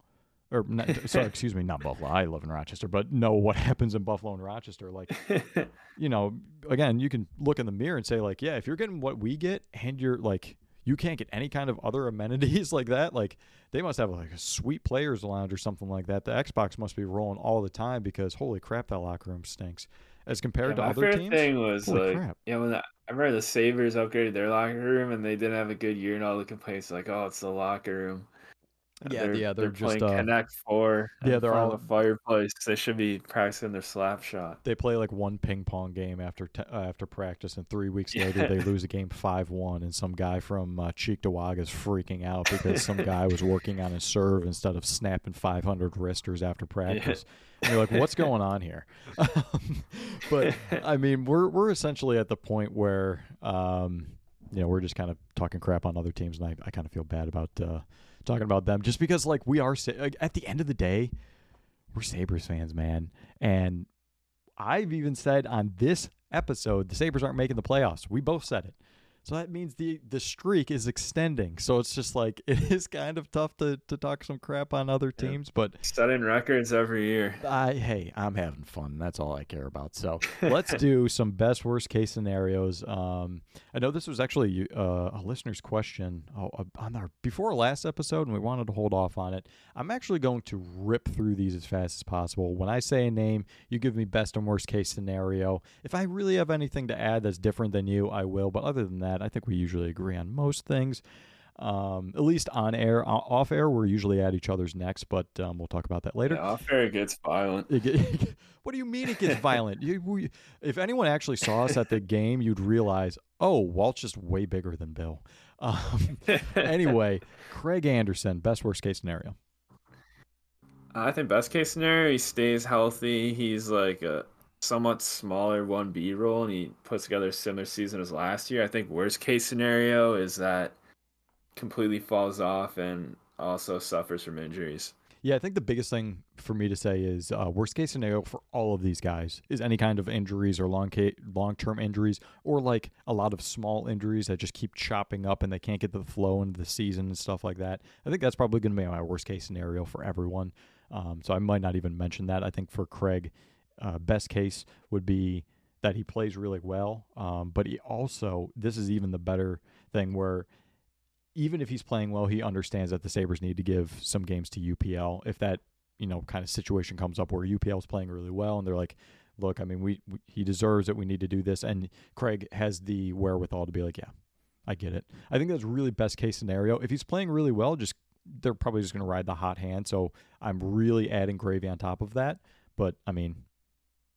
Speaker 1: or not, sorry, excuse me, not Buffalo. I live in Rochester, but know what happens in Buffalo and Rochester. Like, you know, again, you can look in the mirror and say, like, yeah, if you're getting what we get, and you're like, you can't get any kind of other amenities like that. Like, they must have like a sweet players lounge or something like that. The Xbox must be rolling all the time because holy crap, that locker room stinks. As
Speaker 2: Yeah,
Speaker 1: compared to
Speaker 2: my
Speaker 1: other
Speaker 2: favorite
Speaker 1: teams,
Speaker 2: thing was
Speaker 1: holy
Speaker 2: like,
Speaker 1: crap.
Speaker 2: yeah, when the, I remember the Sabres upgraded their locker room and they didn't have a good year, and all the complaints like, oh, it's the locker room. Uh,
Speaker 1: Yeah,
Speaker 2: They're
Speaker 1: yeah, they're
Speaker 2: they're
Speaker 1: just
Speaker 2: playing
Speaker 1: uh,
Speaker 2: Connect Four
Speaker 1: yeah, they're all
Speaker 2: a fireplace. They should be practicing their slap shot.
Speaker 1: they play like one ping pong game after t- uh, after practice, and three weeks later they lose a game five one, and some guy from uh, Cheektowaga is freaking out because some guy was working on his serve instead of snapping five hundred wristers after
Speaker 2: yeah.
Speaker 1: practice. And you're like, what's going on here? Um, but I mean, we're we're essentially at the point where um, you know we're just kind of talking crap on other teams, and I, I kind of feel bad about uh, talking about them just because like we are at the end of the day we're Sabres fans, man, and I've even said on this episode the Sabres aren't making the playoffs. We both said it. So that means the the streak is extending. So it's just like it is kind of tough to to talk some crap on other
Speaker 2: Yeah.
Speaker 1: teams, but
Speaker 2: Setting records every year.
Speaker 1: I hey, I'm having fun. That's all I care about. So let's do some best worst case scenarios. Um, I know this was actually uh, a listener's question oh, uh, on our before our last episode, and we wanted to hold off on it. I'm actually going to rip through these as fast as possible. When I say a name, you give me best and worst case scenario. If I really have anything to add that's different than you, I will. But other than that, I think we usually agree on most things. Um, at least on air, off air, we're usually at each other's necks, but um, we'll talk about that later.
Speaker 2: Yeah, off air it gets violent.
Speaker 1: what do you mean it gets violent? You, we, if anyone actually saw us at the game, you'd realize, oh, Walt's just way bigger than Bill. Um, anyway, Craig Anderson, best worst case scenario.
Speaker 2: I think best case scenario, he stays healthy. He's like a somewhat smaller 1B role and he puts together a similar season as last year. I think worst case scenario is that completely falls off and also suffers from injuries.
Speaker 1: Yeah, I think the biggest thing for me to say is uh, worst case scenario for all of these guys is any kind of injuries or long ca- long term injuries or like a lot of small injuries that just keep chopping up and they can't get the flow into the season and stuff like that. I think that's probably going to be my worst case scenario for everyone. Um, so I might not even mention that. I think for Craig, uh, best case would be that he plays really well, um, but he also this is even the better thing where even if he's playing well, he understands that the Sabres need to give some games to UPL. If that, you know, kind of situation comes up where UPL is playing really well and they're like, look, I mean, we, we, he deserves it. We need to do this. And Craig has the wherewithal to be like, yeah, I get it. I think that's really best case scenario. If he's playing really well, just they're probably just going to ride the hot hand. So I'm really adding gravy on top of that. But I mean,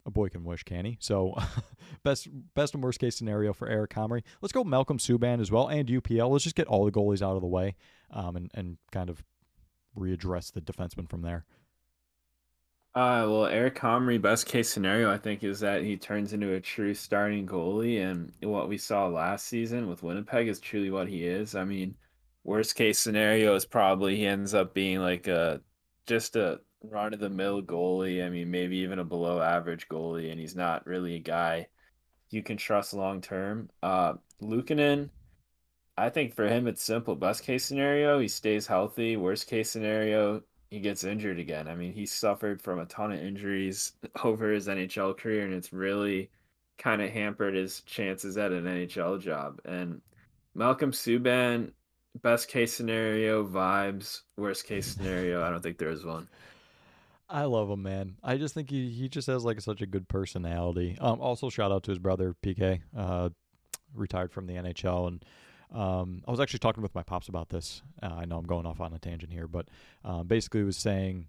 Speaker 1: a boy can wish, can he? So, best best and worst case scenario for Eric Comrie. Let's go Malcolm Subban as well and UPL. Let's just get all the goalies out of the way, um, and and kind of readdress the defenseman from there.
Speaker 2: Uh, well, Eric Comrie, best case scenario, I think, is that he turns into a true starting goalie, and what we saw last season with Winnipeg is truly what he is. I mean, worst case scenario is probably he ends up being like a just a run of the mill goalie. I mean, maybe even a below average goalie, and he's not really a guy you can trust long term. Uh, Luukkonen, I think for him it's simple. Best case scenario, he stays healthy. Worst case scenario, he gets injured again. I mean, he suffered from a ton of injuries over his NHL career, and it's really kind of hampered his chances at an NHL job. And Malcolm Subban, best case scenario, vibes. Worst case scenario, I don't think there is one.
Speaker 1: I love him, man. I just think he, he just has like such a good personality. Um, also shout out to his brother PK, uh, retired from the NHL, and um, I was actually talking with my pops about this. Uh, I know I'm going off on a tangent here, but uh, basically was saying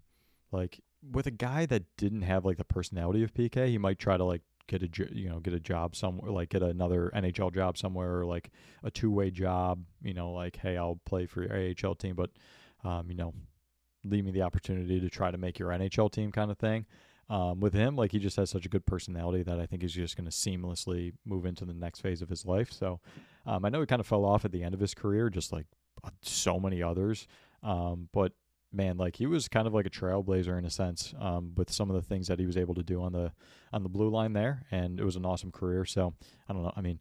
Speaker 1: like with a guy that didn't have like the personality of PK, he might try to like get a you know get a job somewhere, like get another NHL job somewhere, or like a two way job. You know, like hey, I'll play for your AHL team, but um, you know leave me the opportunity to try to make your NHL team kind of thing. Um, with him, like he just has such a good personality that I think he's just going to seamlessly move into the next phase of his life. So um, I know he kind of fell off at the end of his career, just like uh, so many others. Um, but man, like he was kind of like a trailblazer in a sense um, with some of the things that he was able to do on the on the blue line there, and it was an awesome career. So I don't know. I mean,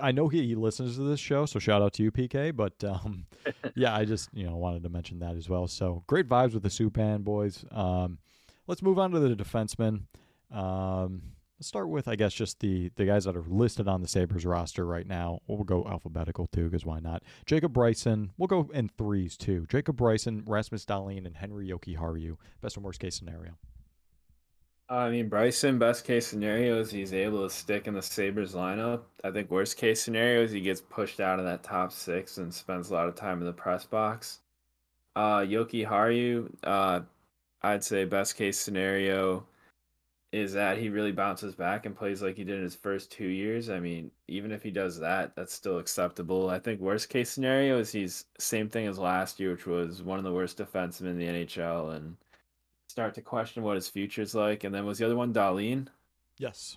Speaker 1: I, know he, he, listens to this show, so shout out to you, PK. But um, yeah, I just you know wanted to mention that as well. So great vibes with the Subban boys. Um, let's move on to the defensemen. Um, let's start with I guess just the the guys that are listed on the Sabres roster right now. We'll go alphabetical too, because why not? Jacob Bryson. We'll go in threes too. Jacob Bryson, Rasmus Dahlin, and Henri Yoki Jokiharju. Best and worst case scenario.
Speaker 2: I mean, Bryson, best case scenario is he's able to stick in the Sabres lineup. I think worst case scenario is he gets pushed out of that top six and spends a lot of time in the press box. Uh, Haru, uh, I'd say best case scenario is that he really bounces back and plays like he did in his first two years. I mean, even if he does that, that's still acceptable. I think worst case scenario is he's same thing as last year, which was one of the worst defensemen in the NHL and – start to question what his future's like. And then was the other one Dahlin?
Speaker 1: Yes.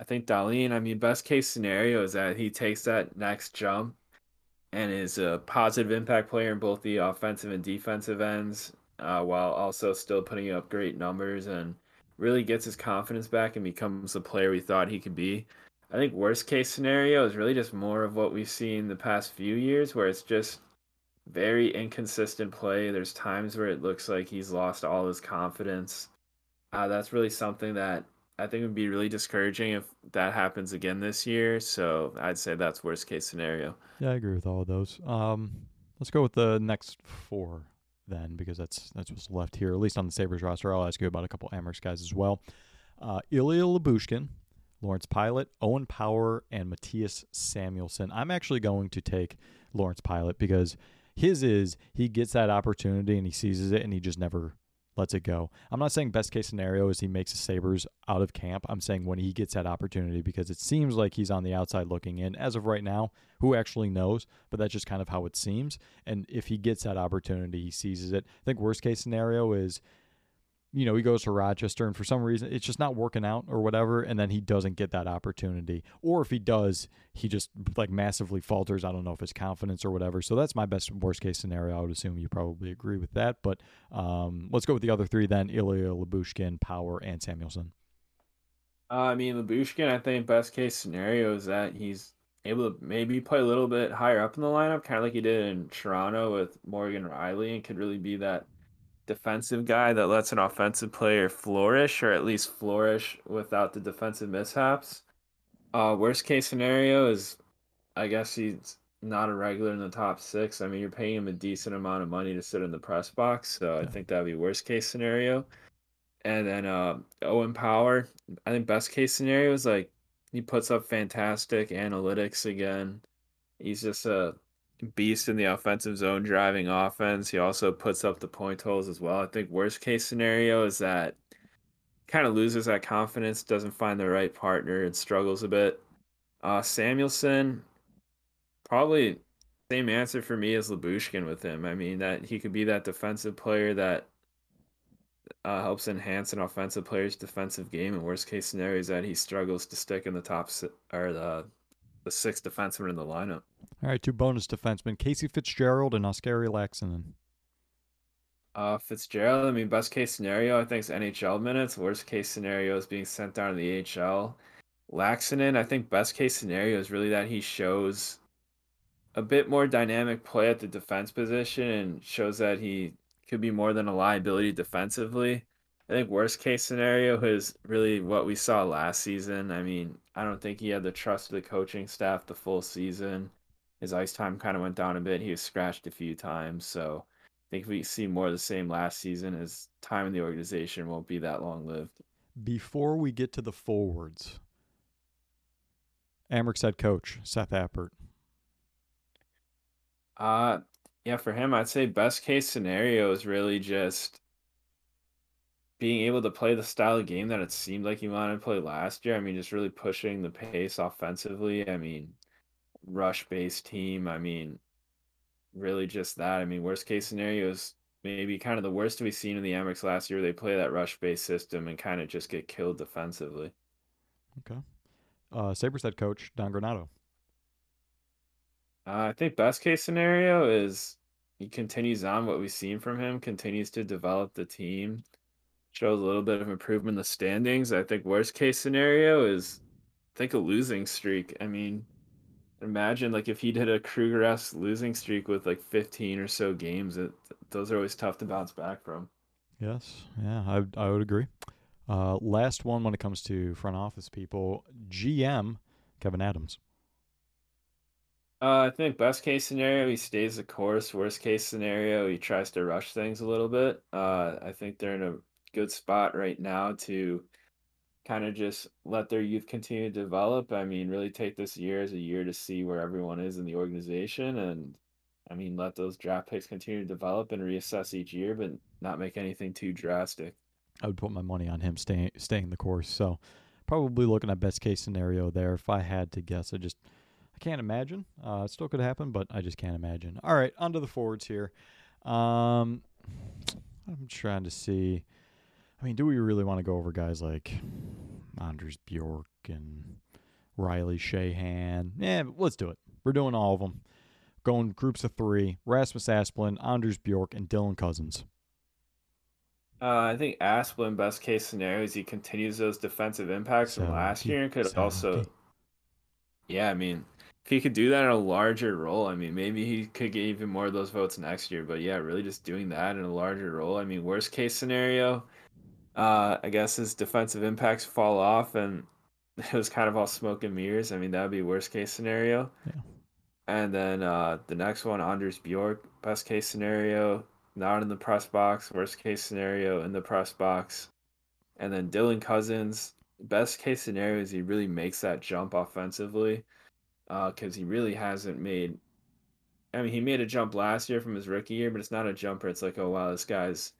Speaker 2: I think Dahlin, I mean, best case scenario is that he takes that next jump and is a positive impact player in both the offensive and defensive ends, uh, while also still putting up great numbers and really gets his confidence back and becomes the player we thought he could be. I think worst case scenario is really just more of what we've seen the past few years, where it's just very inconsistent play. There's times where it looks like he's lost all his confidence. Uh, that's really something that I think would be really discouraging if that happens again this year. So I'd say that's worst case scenario.
Speaker 1: Yeah, I agree with all of those. Um, let's go with the next four then, because that's that's what's left here. At least on the Sabres roster, I'll ask you about a couple Amerks guys as well. Uh, Ilya Lyubushkin, Lawrence Pilut, Owen Power, and Mattias Samuelsson. I'm actually going to take Lawrence Pilut because his is he gets that opportunity and he seizes it and he just never lets it go. I'm not saying best case scenario is he makes the Sabres out of camp. I'm saying when he gets that opportunity because it seems like he's on the outside looking in. As of right now, who actually knows? But that's just kind of how it seems. And if he gets that opportunity, he seizes it. I think worst case scenario is you know, he goes to Rochester and for some reason it's just not working out or whatever, and then he doesn't get that opportunity. Or if he does, he just like massively falters. I don't know if it's confidence or whatever. So that's my best worst case scenario. I would assume you probably agree with that. But um, let's go with the other three then Ilya, Lyubushkin, Power, and Samuelsson.
Speaker 2: Uh, I mean, Lyubushkin, I think best case scenario is that he's able to maybe play a little bit higher up in the lineup, kind of like he did in Toronto with Morgan Rielly, and could really be that – defensive guy that lets an offensive player flourish or at least flourish without the defensive mishaps. Uh, worst case scenario is, I guess he's not a regular in the top six. I mean, you're paying him a decent amount of money to sit in the press box, so I think that'd be worst case scenario. And then uh, Owen Power, I think best case scenario is like he puts up fantastic analytics again. He's just a beast in the offensive zone driving offense. He also puts up the point totals as well. I think worst case scenario is that kind of loses that confidence, doesn't find the right partner, and struggles a bit. Uh, Samuelsson, probably same answer for me as Lyubushkin with him. I mean that he could be that defensive player that uh, helps enhance an offensive player's defensive game. And worst case scenario is that he struggles to stick in the top or the the sixth defenseman in the lineup.
Speaker 1: All right, two bonus defensemen: Casey Fitzgerald and Oscar Laaksonen.
Speaker 2: Uh, Fitzgerald. I mean, best case scenario, I think is NHL minutes. Worst case scenario is being sent down to the AHL. Laaksonen, I think best case scenario is really that he shows a bit more dynamic play at the defense position and shows that he could be more than a liability defensively. I think worst case scenario is really what we saw last season. I mean, I don't think he had the trust of the coaching staff the full season. His ice time kind of went down a bit. He was scratched a few times. So I think we see more of the same last season. His time in the organization won't be that long lived.
Speaker 1: Before we get to the forwards, Amerks head coach, Seth Appert.
Speaker 2: Uh, yeah, for him, I'd say best case scenario is really just being able to play the style of game that it seemed like he wanted to play last year. I mean, just really pushing the pace offensively. I mean, rush based team. I mean, really just that. I mean, worst case scenario is maybe kind of the worst we've seen in the Amerks last year. They play that rush based system and kind of just get killed defensively.
Speaker 1: Okay. Uh, Sabres head coach, Don Granato.
Speaker 2: Uh, I think best case scenario is he continues on what we've seen from him, continues to develop the team shows a little bit of improvement in the standings. I think worst case scenario is I think a losing streak. I mean, imagine like if he did a Kruger losing streak with like 15 or so games, it, those are always tough to bounce back from.
Speaker 1: Yes, yeah, I I would agree. Uh, last one when it comes to front office people, GM Kevyn Adams.
Speaker 2: Uh, I think best case scenario he stays the course. Worst case scenario he tries to rush things a little bit. Uh, I think they're in a good spot right now to kind of just let their youth continue to develop. I mean, really take this year as a year to see where everyone is in the organization and I mean, let those draft picks continue to develop and reassess each year, but not make anything too drastic.
Speaker 1: I would put my money on him staying staying the course. So probably looking at best case scenario there. If I had to guess, I just I can't imagine. Uh, it still could happen, but I just can't imagine. All right, onto the forwards here. Um, I'm trying to see. I mean, do we really want to go over guys like Anders Bjork and Riley Sheahan? Yeah, let's do it. We're doing all of them. Going groups of three: Rasmus Asplund, Anders Bjork, and Dylan Cozens.
Speaker 2: Uh, I think Asplund, best case scenario, is he continues those defensive impacts from last year and could also. Yeah, I mean, if he could do that in a larger role, I mean, maybe he could get even more of those votes next year. But yeah, really just doing that in a larger role. I mean, worst case scenario, uh, I guess his defensive impacts fall off and it was kind of all smoke and mirrors. I mean, that would be worst case scenario.
Speaker 1: Yeah.
Speaker 2: And then uh, the next one, Anders Bjork, best case scenario, not in the press box. Worst case scenario, in the press box. And then Dylan Cozens, best case scenario is he really makes that jump offensively, because he really hasn't made. I mean, he made a jump last year from his rookie year, but it's not a jumper. It's like, oh wow, this guy's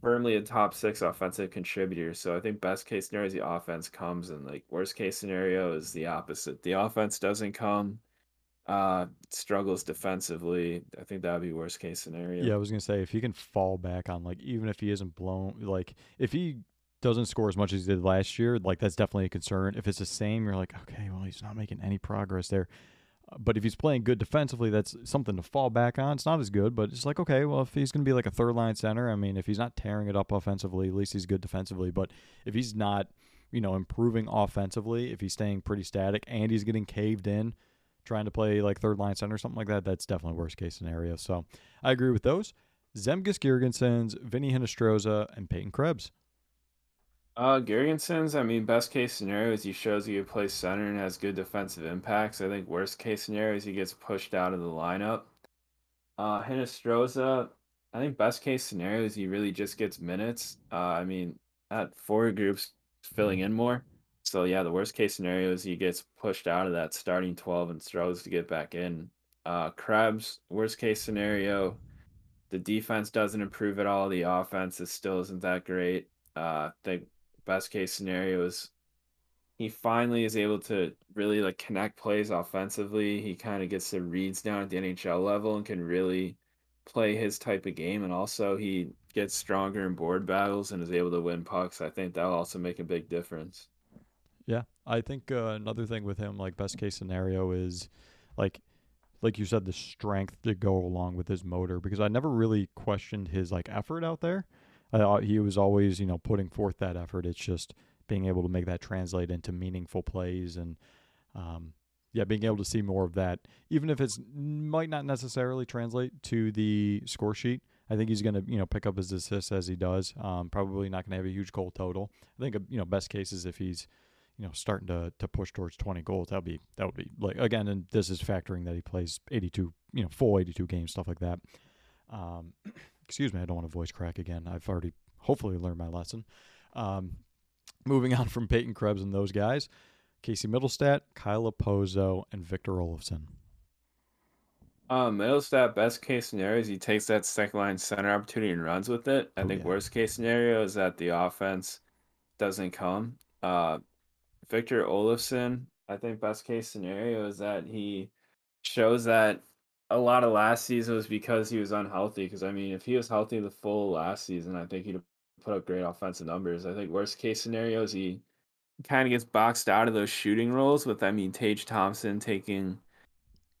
Speaker 2: firmly a top six offensive contributor. So I think best case scenario is the offense comes, and like worst case scenario is the opposite. The offense doesn't come, uh, struggles defensively. I think that would be worst case scenario.
Speaker 1: Yeah, I was gonna say if he can fall back on like even if he isn't blown like if he doesn't score as much as he did last year, like that's definitely a concern. If it's the same, you're like, okay, well he's not making any progress there. But if he's playing good defensively, that's something to fall back on. It's not as good, but it's like okay, well if he's going to be like a third line center, I mean, if he's not tearing it up offensively, at least he's good defensively. But if he's not, you know, improving offensively, if he's staying pretty static and he's getting caved in, trying to play like third line center, or something like that, that's definitely worst case scenario. So I agree with those. Zemgus Girgensons, Vinny Hinostroza, and Peyton Krebs.
Speaker 2: Uh, I mean, best case scenario is he shows he can play center and has good defensive impacts. I think worst case scenario is he gets pushed out of the lineup. Uh, Hinostroza, I think best case scenario is he really just gets minutes. Uh, I mean, at four groups filling in more. So yeah, the worst case scenario is he gets pushed out of that starting 12 and struggles to get back in. Uh, Krebs, worst case scenario, the defense doesn't improve at all. The offense is still isn't that great. Uh, I think best case scenario is he finally is able to really like connect plays offensively. He kind of gets the reads down at the NHL level and can really play his type of game. And also he gets stronger in board battles and is able to win pucks. I think that'll also make a big difference.
Speaker 1: Yeah, I think uh, another thing with him, like best case scenario, is like like you said, the strength to go along with his motor. Because I never really questioned his like effort out there. Thought he was always you know putting forth that effort. It's just being able to make that translate into meaningful plays and um, yeah, being able to see more of that, even if it's might not necessarily translate to the score sheet. I think he's going to, you know, pick up his assists as he does. Um, probably not going to have a huge goal total. I think, you know, best case is if he's you know, starting to to push towards 20 goals. That'll be that would be like again, and this is factoring that he plays 82, you know, full 82 games, stuff like that. Um, excuse me, I don't want to voice crack again. I've already hopefully learned my lesson. Um, moving on from Peyton Krebs and those guys, Casey Mittelstadt, Kyle Okposo, and Victor Olofsson.
Speaker 2: Um, Mittelstadt best case scenario is he takes that second line center opportunity and runs with it. I
Speaker 1: Oh,
Speaker 2: think
Speaker 1: yeah.
Speaker 2: worst case scenario is that the offense doesn't come. Uh, Victor Olofsson, I think best case scenario is that he shows that a lot of last season was because he was unhealthy. Because I mean, if he was healthy the full last season, I think he'd put up great offensive numbers. I think worst case scenario is he kind of gets boxed out of those shooting roles with I mean Tage Thompson taking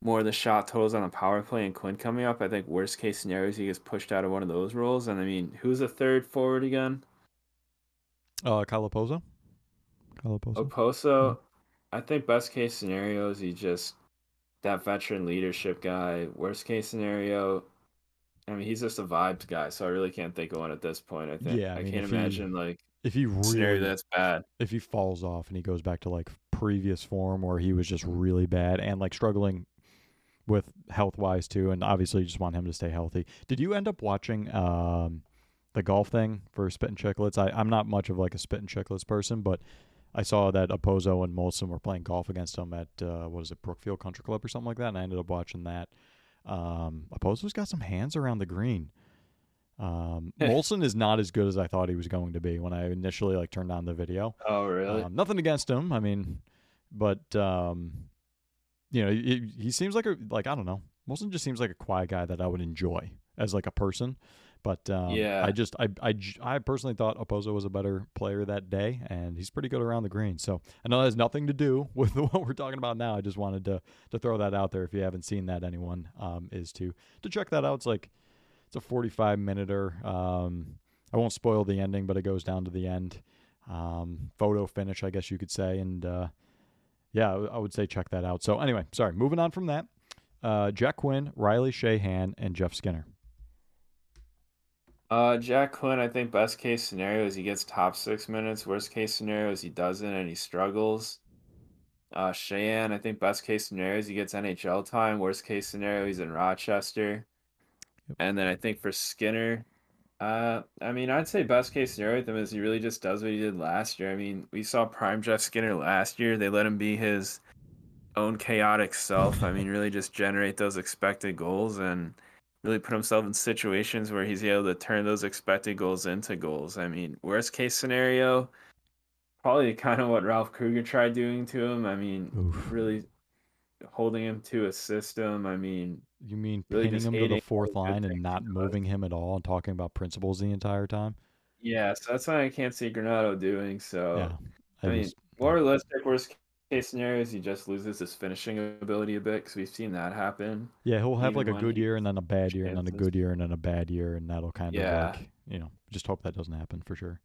Speaker 2: more of the shot totals on the power play and Quinn coming up. I think worst case scenario is he gets pushed out of one of those roles. And I mean, who's the third forward again?
Speaker 1: Uh. Kyle Okposo.
Speaker 2: Okposo. I think best case scenario is he just that veteran leadership guy. Worst case scenario, I mean, he's just a vibes guy, so I really can't think of one at this point. I think
Speaker 1: Yeah, I
Speaker 2: I,
Speaker 1: mean,
Speaker 2: can't
Speaker 1: if he-
Speaker 2: imagine like
Speaker 1: If he
Speaker 2: a scenario
Speaker 1: really
Speaker 2: that's bad.
Speaker 1: if he falls off and he goes back to like previous form where he was just really bad and like struggling with health wise too, and obviously you just want him to stay healthy. Did you end up watching um, the golf thing for Spittin' Chiclets? I, I'm not much of like a Spittin' Chiclets person, but I saw that Okposo and Molson were playing golf against him at uh, what is it, Brookfield Country Club or something like that, and I ended up watching that. Um, Okposo's got some hands around the green. Um, Molson is not as good as I thought he was going to be when I initially like turned on the video.
Speaker 2: Oh, really?
Speaker 1: Um, nothing against him. I mean, but um, you know, he, he seems like a like I don't know. Molson just seems like a quiet guy that I would enjoy as like a person. But um,
Speaker 2: Yeah.
Speaker 1: I just I, I I personally thought Okposo was a better player that day, and he's pretty good around the green. So I know that has nothing to do with what we're talking about now. I just wanted to to throw that out there. If you haven't seen that, anyone um, is to to check that out. It's like it's a 45 minuter. Um, I won't spoil the ending, but it goes down to the end. Um, photo finish, I guess you could say. And uh, yeah, I would say check that out. So anyway, sorry. Moving on from that, uh, Jack Quinn, Riley Sheahan, and Jeff Skinner.
Speaker 2: Uh, Jack Quinn, I think best case scenario is he gets top six minutes. Worst case scenario is he doesn't and he struggles. Uh, Sheahan, I think best case scenario is he gets NHL time. Worst case scenario, he's in Rochester.
Speaker 1: Yep.
Speaker 2: And then I think for Skinner, Uh, I mean, I'd say best case scenario with him is he really just does what he did last year. I mean, we saw prime Jeff Skinner last year. They let him be his own chaotic self. I mean, really just generate those expected goals and really put himself in situations where he's able to turn those expected goals into goals. I mean, worst case scenario, probably kind of what Ralph Kruger tried doing to him. I mean,
Speaker 1: Oof.
Speaker 2: really holding him to a system. I mean,
Speaker 1: You mean
Speaker 2: really
Speaker 1: pinning him to the fourth line and not moving him at all and talking about principles the entire time?
Speaker 2: Yeah, so that's why I can't see Granato doing.
Speaker 1: Yeah,
Speaker 2: So,
Speaker 1: it
Speaker 2: I mean,
Speaker 1: was.
Speaker 2: more realistic worst case scenarios, he just loses his finishing ability a bit because we've seen that happen.
Speaker 1: Yeah, he'll have like a good year and then a bad year and then a good year and then a bad year and that'll kind of
Speaker 2: Yeah.
Speaker 1: like you know just hope that doesn't happen for sure.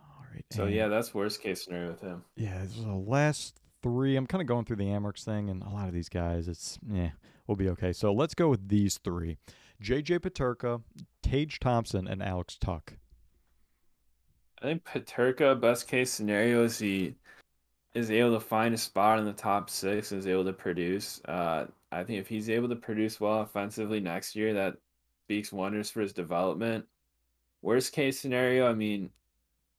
Speaker 1: All right.
Speaker 2: So
Speaker 1: and-
Speaker 2: yeah, that's worst case scenario with him.
Speaker 1: Yeah, the last three. I'm kind of going through the Amherst thing, and a lot of these guys, it's yeah, we'll be okay. So let's go with these three: J.J. Peterka, Tage Thompson, and Alex Tuch.
Speaker 2: I think Peterka, best case scenario is he is able to find a spot in the top six and is able to produce. Uh, I think if he's able to produce well offensively next year, that speaks wonders for his development. Worst case scenario, I mean,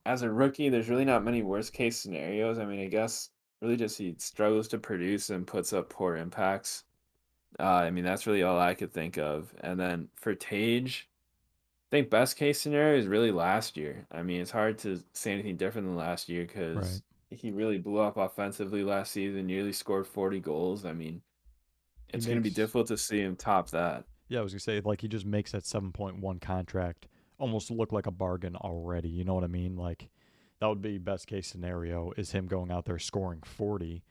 Speaker 2: as a rookie, there's really not many worst case scenarios. I mean, I guess really just he struggles to produce and puts up poor impacts. Uh, I mean, that's really all I could think of. And then for Tage, I think best case scenario is really last year. I mean, it's hard to say anything different than last year because. He really blew up offensively last season, nearly scored 40 goals. I mean, it's going to be difficult to see him top that.
Speaker 1: Yeah, I was gonna say like he just makes that 7.1 contract almost look like a bargain already. You know what I mean? Like that would be best case scenario is him going out there scoring 40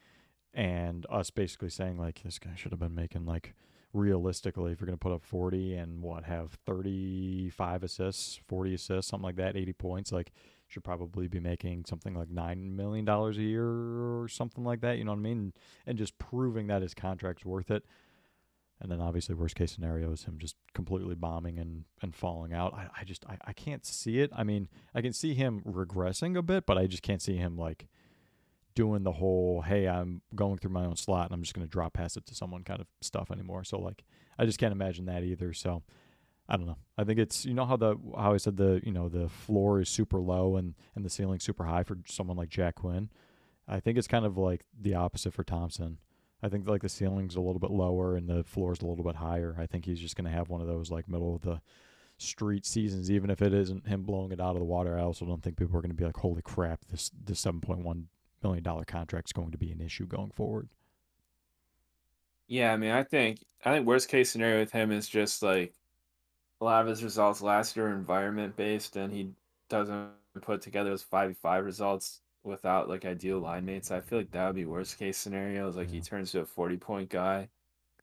Speaker 1: and us basically saying like this guy should have been making like realistically if you're going to put up 40 and what have 35 assists, 40 assists, something like that, 80 points, like should probably be making something like 9 million dollars a year or something like that, you know what I mean? And just proving that his contract's worth it. And then obviously worst case scenario is him just completely bombing and, and falling out. I, I just I, I can't see it. I mean, I can see him regressing a bit, but I just can't see him like doing the whole hey, I'm going through my own slot and I'm just gonna drop pass it to someone kind of stuff anymore. So like I just can't imagine that either. So I don't know. I think it's you know how the how I said the you know the floor is super low and and the ceiling super high for someone like Jack Quinn. I think it's kind of like the opposite for Thompson. I think like the ceiling's a little bit lower and the floor's a little bit higher. I think he's just going to have one of those like middle of the street seasons, even if it isn't him blowing it out of the water. I also don't think people are going to be like, "Holy crap, this this seven point one million dollar contract is going to be an issue going forward."
Speaker 2: Yeah, I mean, I think I think worst case scenario with him is just like a lot of his results last year are environment based, and he doesn't put together those five five results without like ideal line mates. I feel like that would be worst case scenario. Is like he turns to a forty point guy.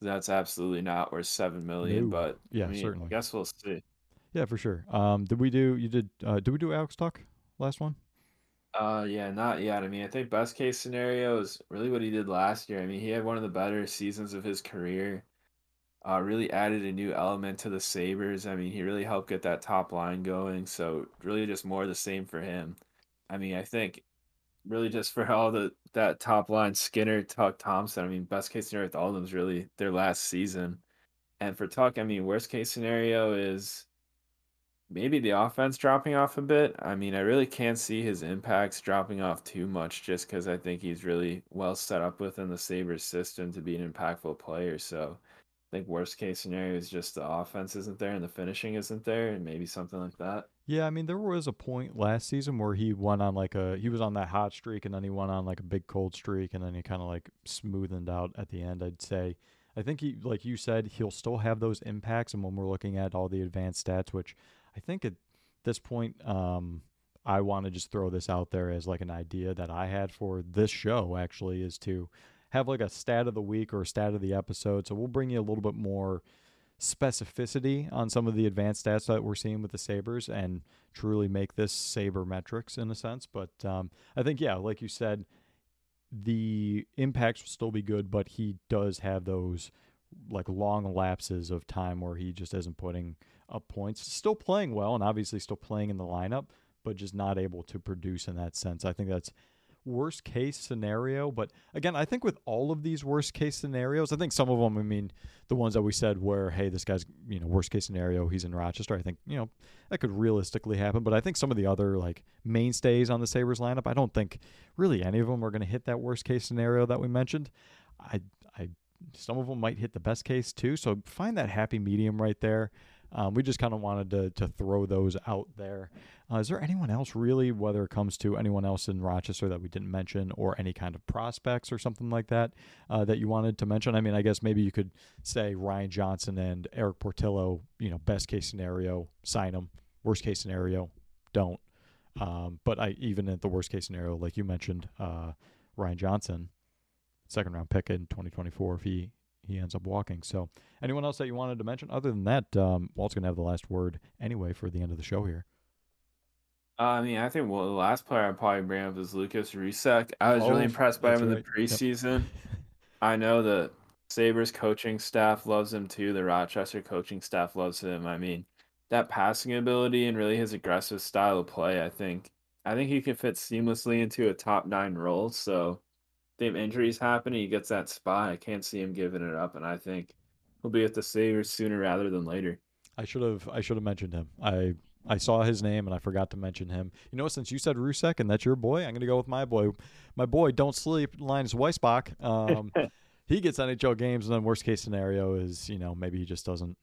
Speaker 2: That's absolutely not worth seven million.
Speaker 1: No.
Speaker 2: But
Speaker 1: Yeah,
Speaker 2: I mean,
Speaker 1: certainly.
Speaker 2: I guess we'll see.
Speaker 1: Yeah, for sure. Um, did we do you did uh, did we do Alex Tuch last one?
Speaker 2: Uh, yeah, not yet. I mean, I think best case scenario is really what he did last year. I mean, he had one of the better seasons of his career. Uh, really added a new element to the Sabres. I mean, he really helped get that top line going. So really, just more the same for him. I mean, I think really just for all the that top line, Skinner, Tuch, Thompson. I mean, best case scenario with all of them is really their last season. And for Tuch, I mean, worst case scenario is maybe the offense dropping off a bit. I mean, I really can't see his impacts dropping off too much just because I think he's really well set up within the Sabres system to be an impactful player. So I think worst case scenario is just the offense isn't there and the finishing isn't there, and maybe something like that.
Speaker 1: Yeah, I mean there was a point last season where he went on like a he was on that hot streak and then he went on like a big cold streak and then he kind of like smoothened out at the end. I'd say. I think he like you said he'll still have those impacts and when we're looking at all the advanced stats which I think at this point um I want to just throw this out there as like an idea that I had for this show actually is to have like a stat of the week or a stat of the episode. So we'll bring you a little bit more specificity on some of the advanced stats that we're seeing with the Sabres and truly make this Sabre metrics in a sense. But um, I think, yeah, like you said, the impacts will still be good, but he does have those like long lapses of time where he just isn't putting up points. Still playing well and obviously still playing in the lineup, but just not able to produce in that sense. I think that's worst case scenario, but again, I think with all of these worst case scenarios, I think some of them, I mean, the ones that we said where, hey, this guy's, you know, worst case scenario, he's in Rochester, I think, you know, that could realistically happen. But I think some of the other like mainstays on the Sabres lineup, I don't think really any of them are going to hit that worst case scenario that we mentioned. I, I, some of them might hit the best case too. So find that happy medium right there. Um, we just kind of wanted to, to throw those out there. Uh, is there anyone else really, whether it comes to anyone else in Rochester that we didn't mention, or any kind of prospects or something like that uh, that you wanted to mention? I mean, I guess maybe you could say Ryan Johnson and Erik Portillo. You know, best case scenario, sign them. Worst case scenario, don't. Um, but I even at the worst case scenario, like you mentioned, uh, Ryan Johnson, second round pick in 2024 if he he ends up walking. So, anyone else that you wanted to mention? Other than that, um, Walt's going to have the last word anyway for the end of the show here.
Speaker 2: Uh, I mean, I think well, the last player I'd probably bring up is Lukas Rousek. I was oh, really impressed by him in the preseason. Yep. I know the Sabres coaching staff loves him too. The Rochester coaching staff loves him. I mean, that passing ability and really his aggressive style of play, I think I think he can fit seamlessly into a top nine role. So if injuries happening. he gets that spot, I can't see him giving it up. And I think he'll be at the Sabres sooner rather than later.
Speaker 1: I should have I should have mentioned him. I I saw his name and I forgot to mention him. You know, since you said Rousek and that's your boy, I'm going to go with my boy. My boy, don't sleep, Linus Weissbach. Um, he gets NHL games, and then worst case scenario is, you know, maybe he just doesn't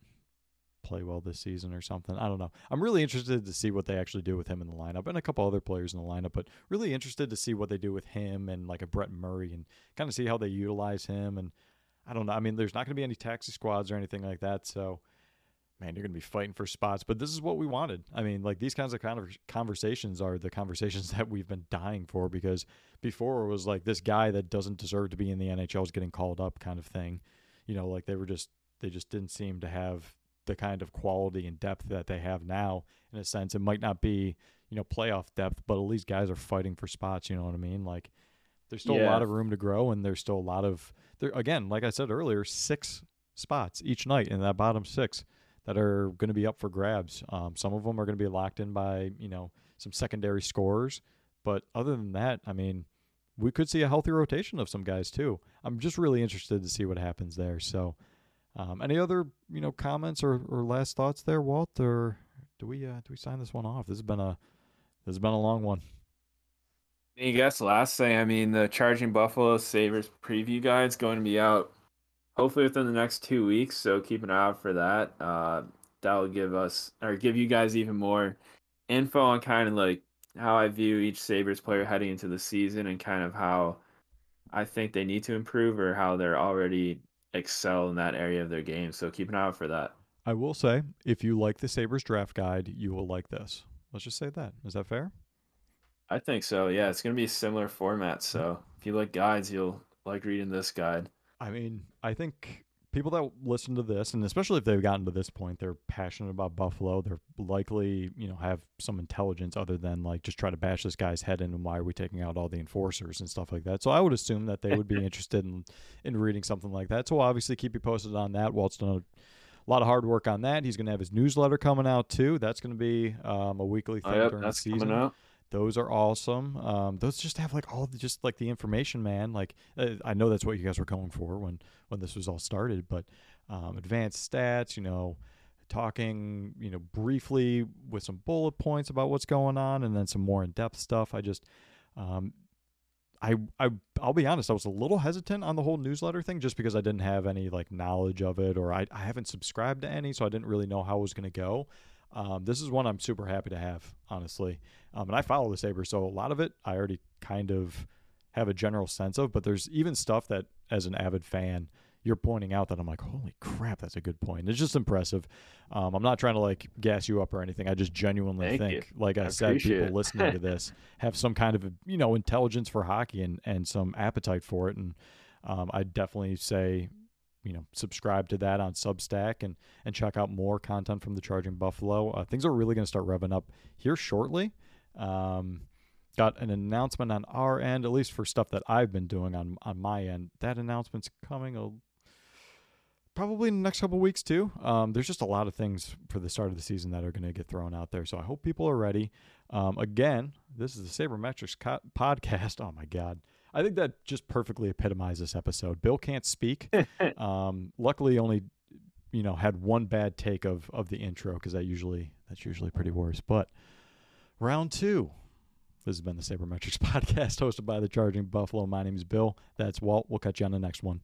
Speaker 1: play well this season or something. I don't know. I'm really interested to see what they actually do with him in the lineup and a couple other players in the lineup, but really interested to see what they do with him and like a Brett Murray and kind of see how they utilize him. And I don't know. I mean, there's not going to be any taxi squads or anything like that. So man, you're going to be fighting for spots. But this is what we wanted. I mean, like these kinds of conversations are the conversations that we've been dying for because before it was like this guy that doesn't deserve to be in the NHL is getting called up kind of thing. You know, like they were just, they just didn't seem to have the kind of quality and depth that they have now in a sense. It might not be, you know, playoff depth, but at least guys are fighting for spots. You know what I mean? Like, there's still yeah. a lot of room to grow, and there's still a lot of there. Again, like I said earlier, six spots each night in that bottom six that are going to be up for grabs. Um, some of them are going to be locked in by you know some secondary scorers, but other than that, I mean, we could see a healthy rotation of some guys too. I'm just really interested to see what happens there. So, um, any other you know comments or, or last thoughts there, Walt? Or do we uh, do we sign this one off? This has been a this has been a long one.
Speaker 2: I guess last thing, I mean, the Charging Buffalo Sabres preview guide's going to be out hopefully within the next two weeks. So keep an eye out for that. Uh, that will give us or give you guys even more info on kind of like how I view each Sabres player heading into the season and kind of how I think they need to improve or how they're already excel in that area of their game. So keep an eye out for that.
Speaker 1: I will say, if you like the Sabres draft guide, you will like this. Let's just say that. Is that fair?
Speaker 2: I think so. Yeah, it's going to be a similar format. So mm-hmm. if you like guides, you'll like reading this guide.
Speaker 1: I mean, I think people that listen to this, and especially if they've gotten to this point, they're passionate about Buffalo. They're likely, you know, have some intelligence other than like just try to bash this guy's head in and why are we taking out all the enforcers and stuff like that. So I would assume that they would be interested in in reading something like that. So we'll obviously keep you posted on that. Walt's done a lot of hard work on that. He's going to have his newsletter coming out too. That's going to be um, a weekly thing oh, yep, during the season. Those are awesome. Um, those just have like all the, just like the information, man. Like uh, I know that's what you guys were going for when when this was all started, but um, advanced stats, you know, talking, you know, briefly with some bullet points about what's going on, and then some more in depth stuff. I just, um, I I I'll be honest, I was a little hesitant on the whole newsletter thing just because I didn't have any like knowledge of it, or I I haven't subscribed to any, so I didn't really know how it was going to go. Um, this is one I'm super happy to have, honestly. Um, and I follow the Sabres, so a lot of it I already kind of have a general sense of, but there's even stuff that, as an avid fan, you're pointing out that I'm like, holy crap, that's a good point. It's just impressive. Um, I'm not trying to like gas you up or anything. I just genuinely Thank think, you. like I, I said, people listening to this have some kind of you know intelligence for hockey and and some appetite for it. And um, I definitely say you know subscribe to that on Substack and and check out more content from the Charging Buffalo. Uh, things are really going to start revving up here shortly. Um, got an announcement on our end, at least for stuff that I've been doing on on my end. That announcement's coming a probably in the next couple weeks too. Um, there's just a lot of things for the start of the season that are going to get thrown out there. So I hope people are ready. Um, again, this is the Sabermetrics co- podcast. Oh my God. I think that just perfectly epitomizes this episode. Bill can't speak. um, luckily, only you know had one bad take of of the intro because that usually that's usually pretty worse. But round two. This has been the Sabermetrics podcast hosted by the Charging Buffalo. My name is Bill. That's Walt. We'll catch you on the next one.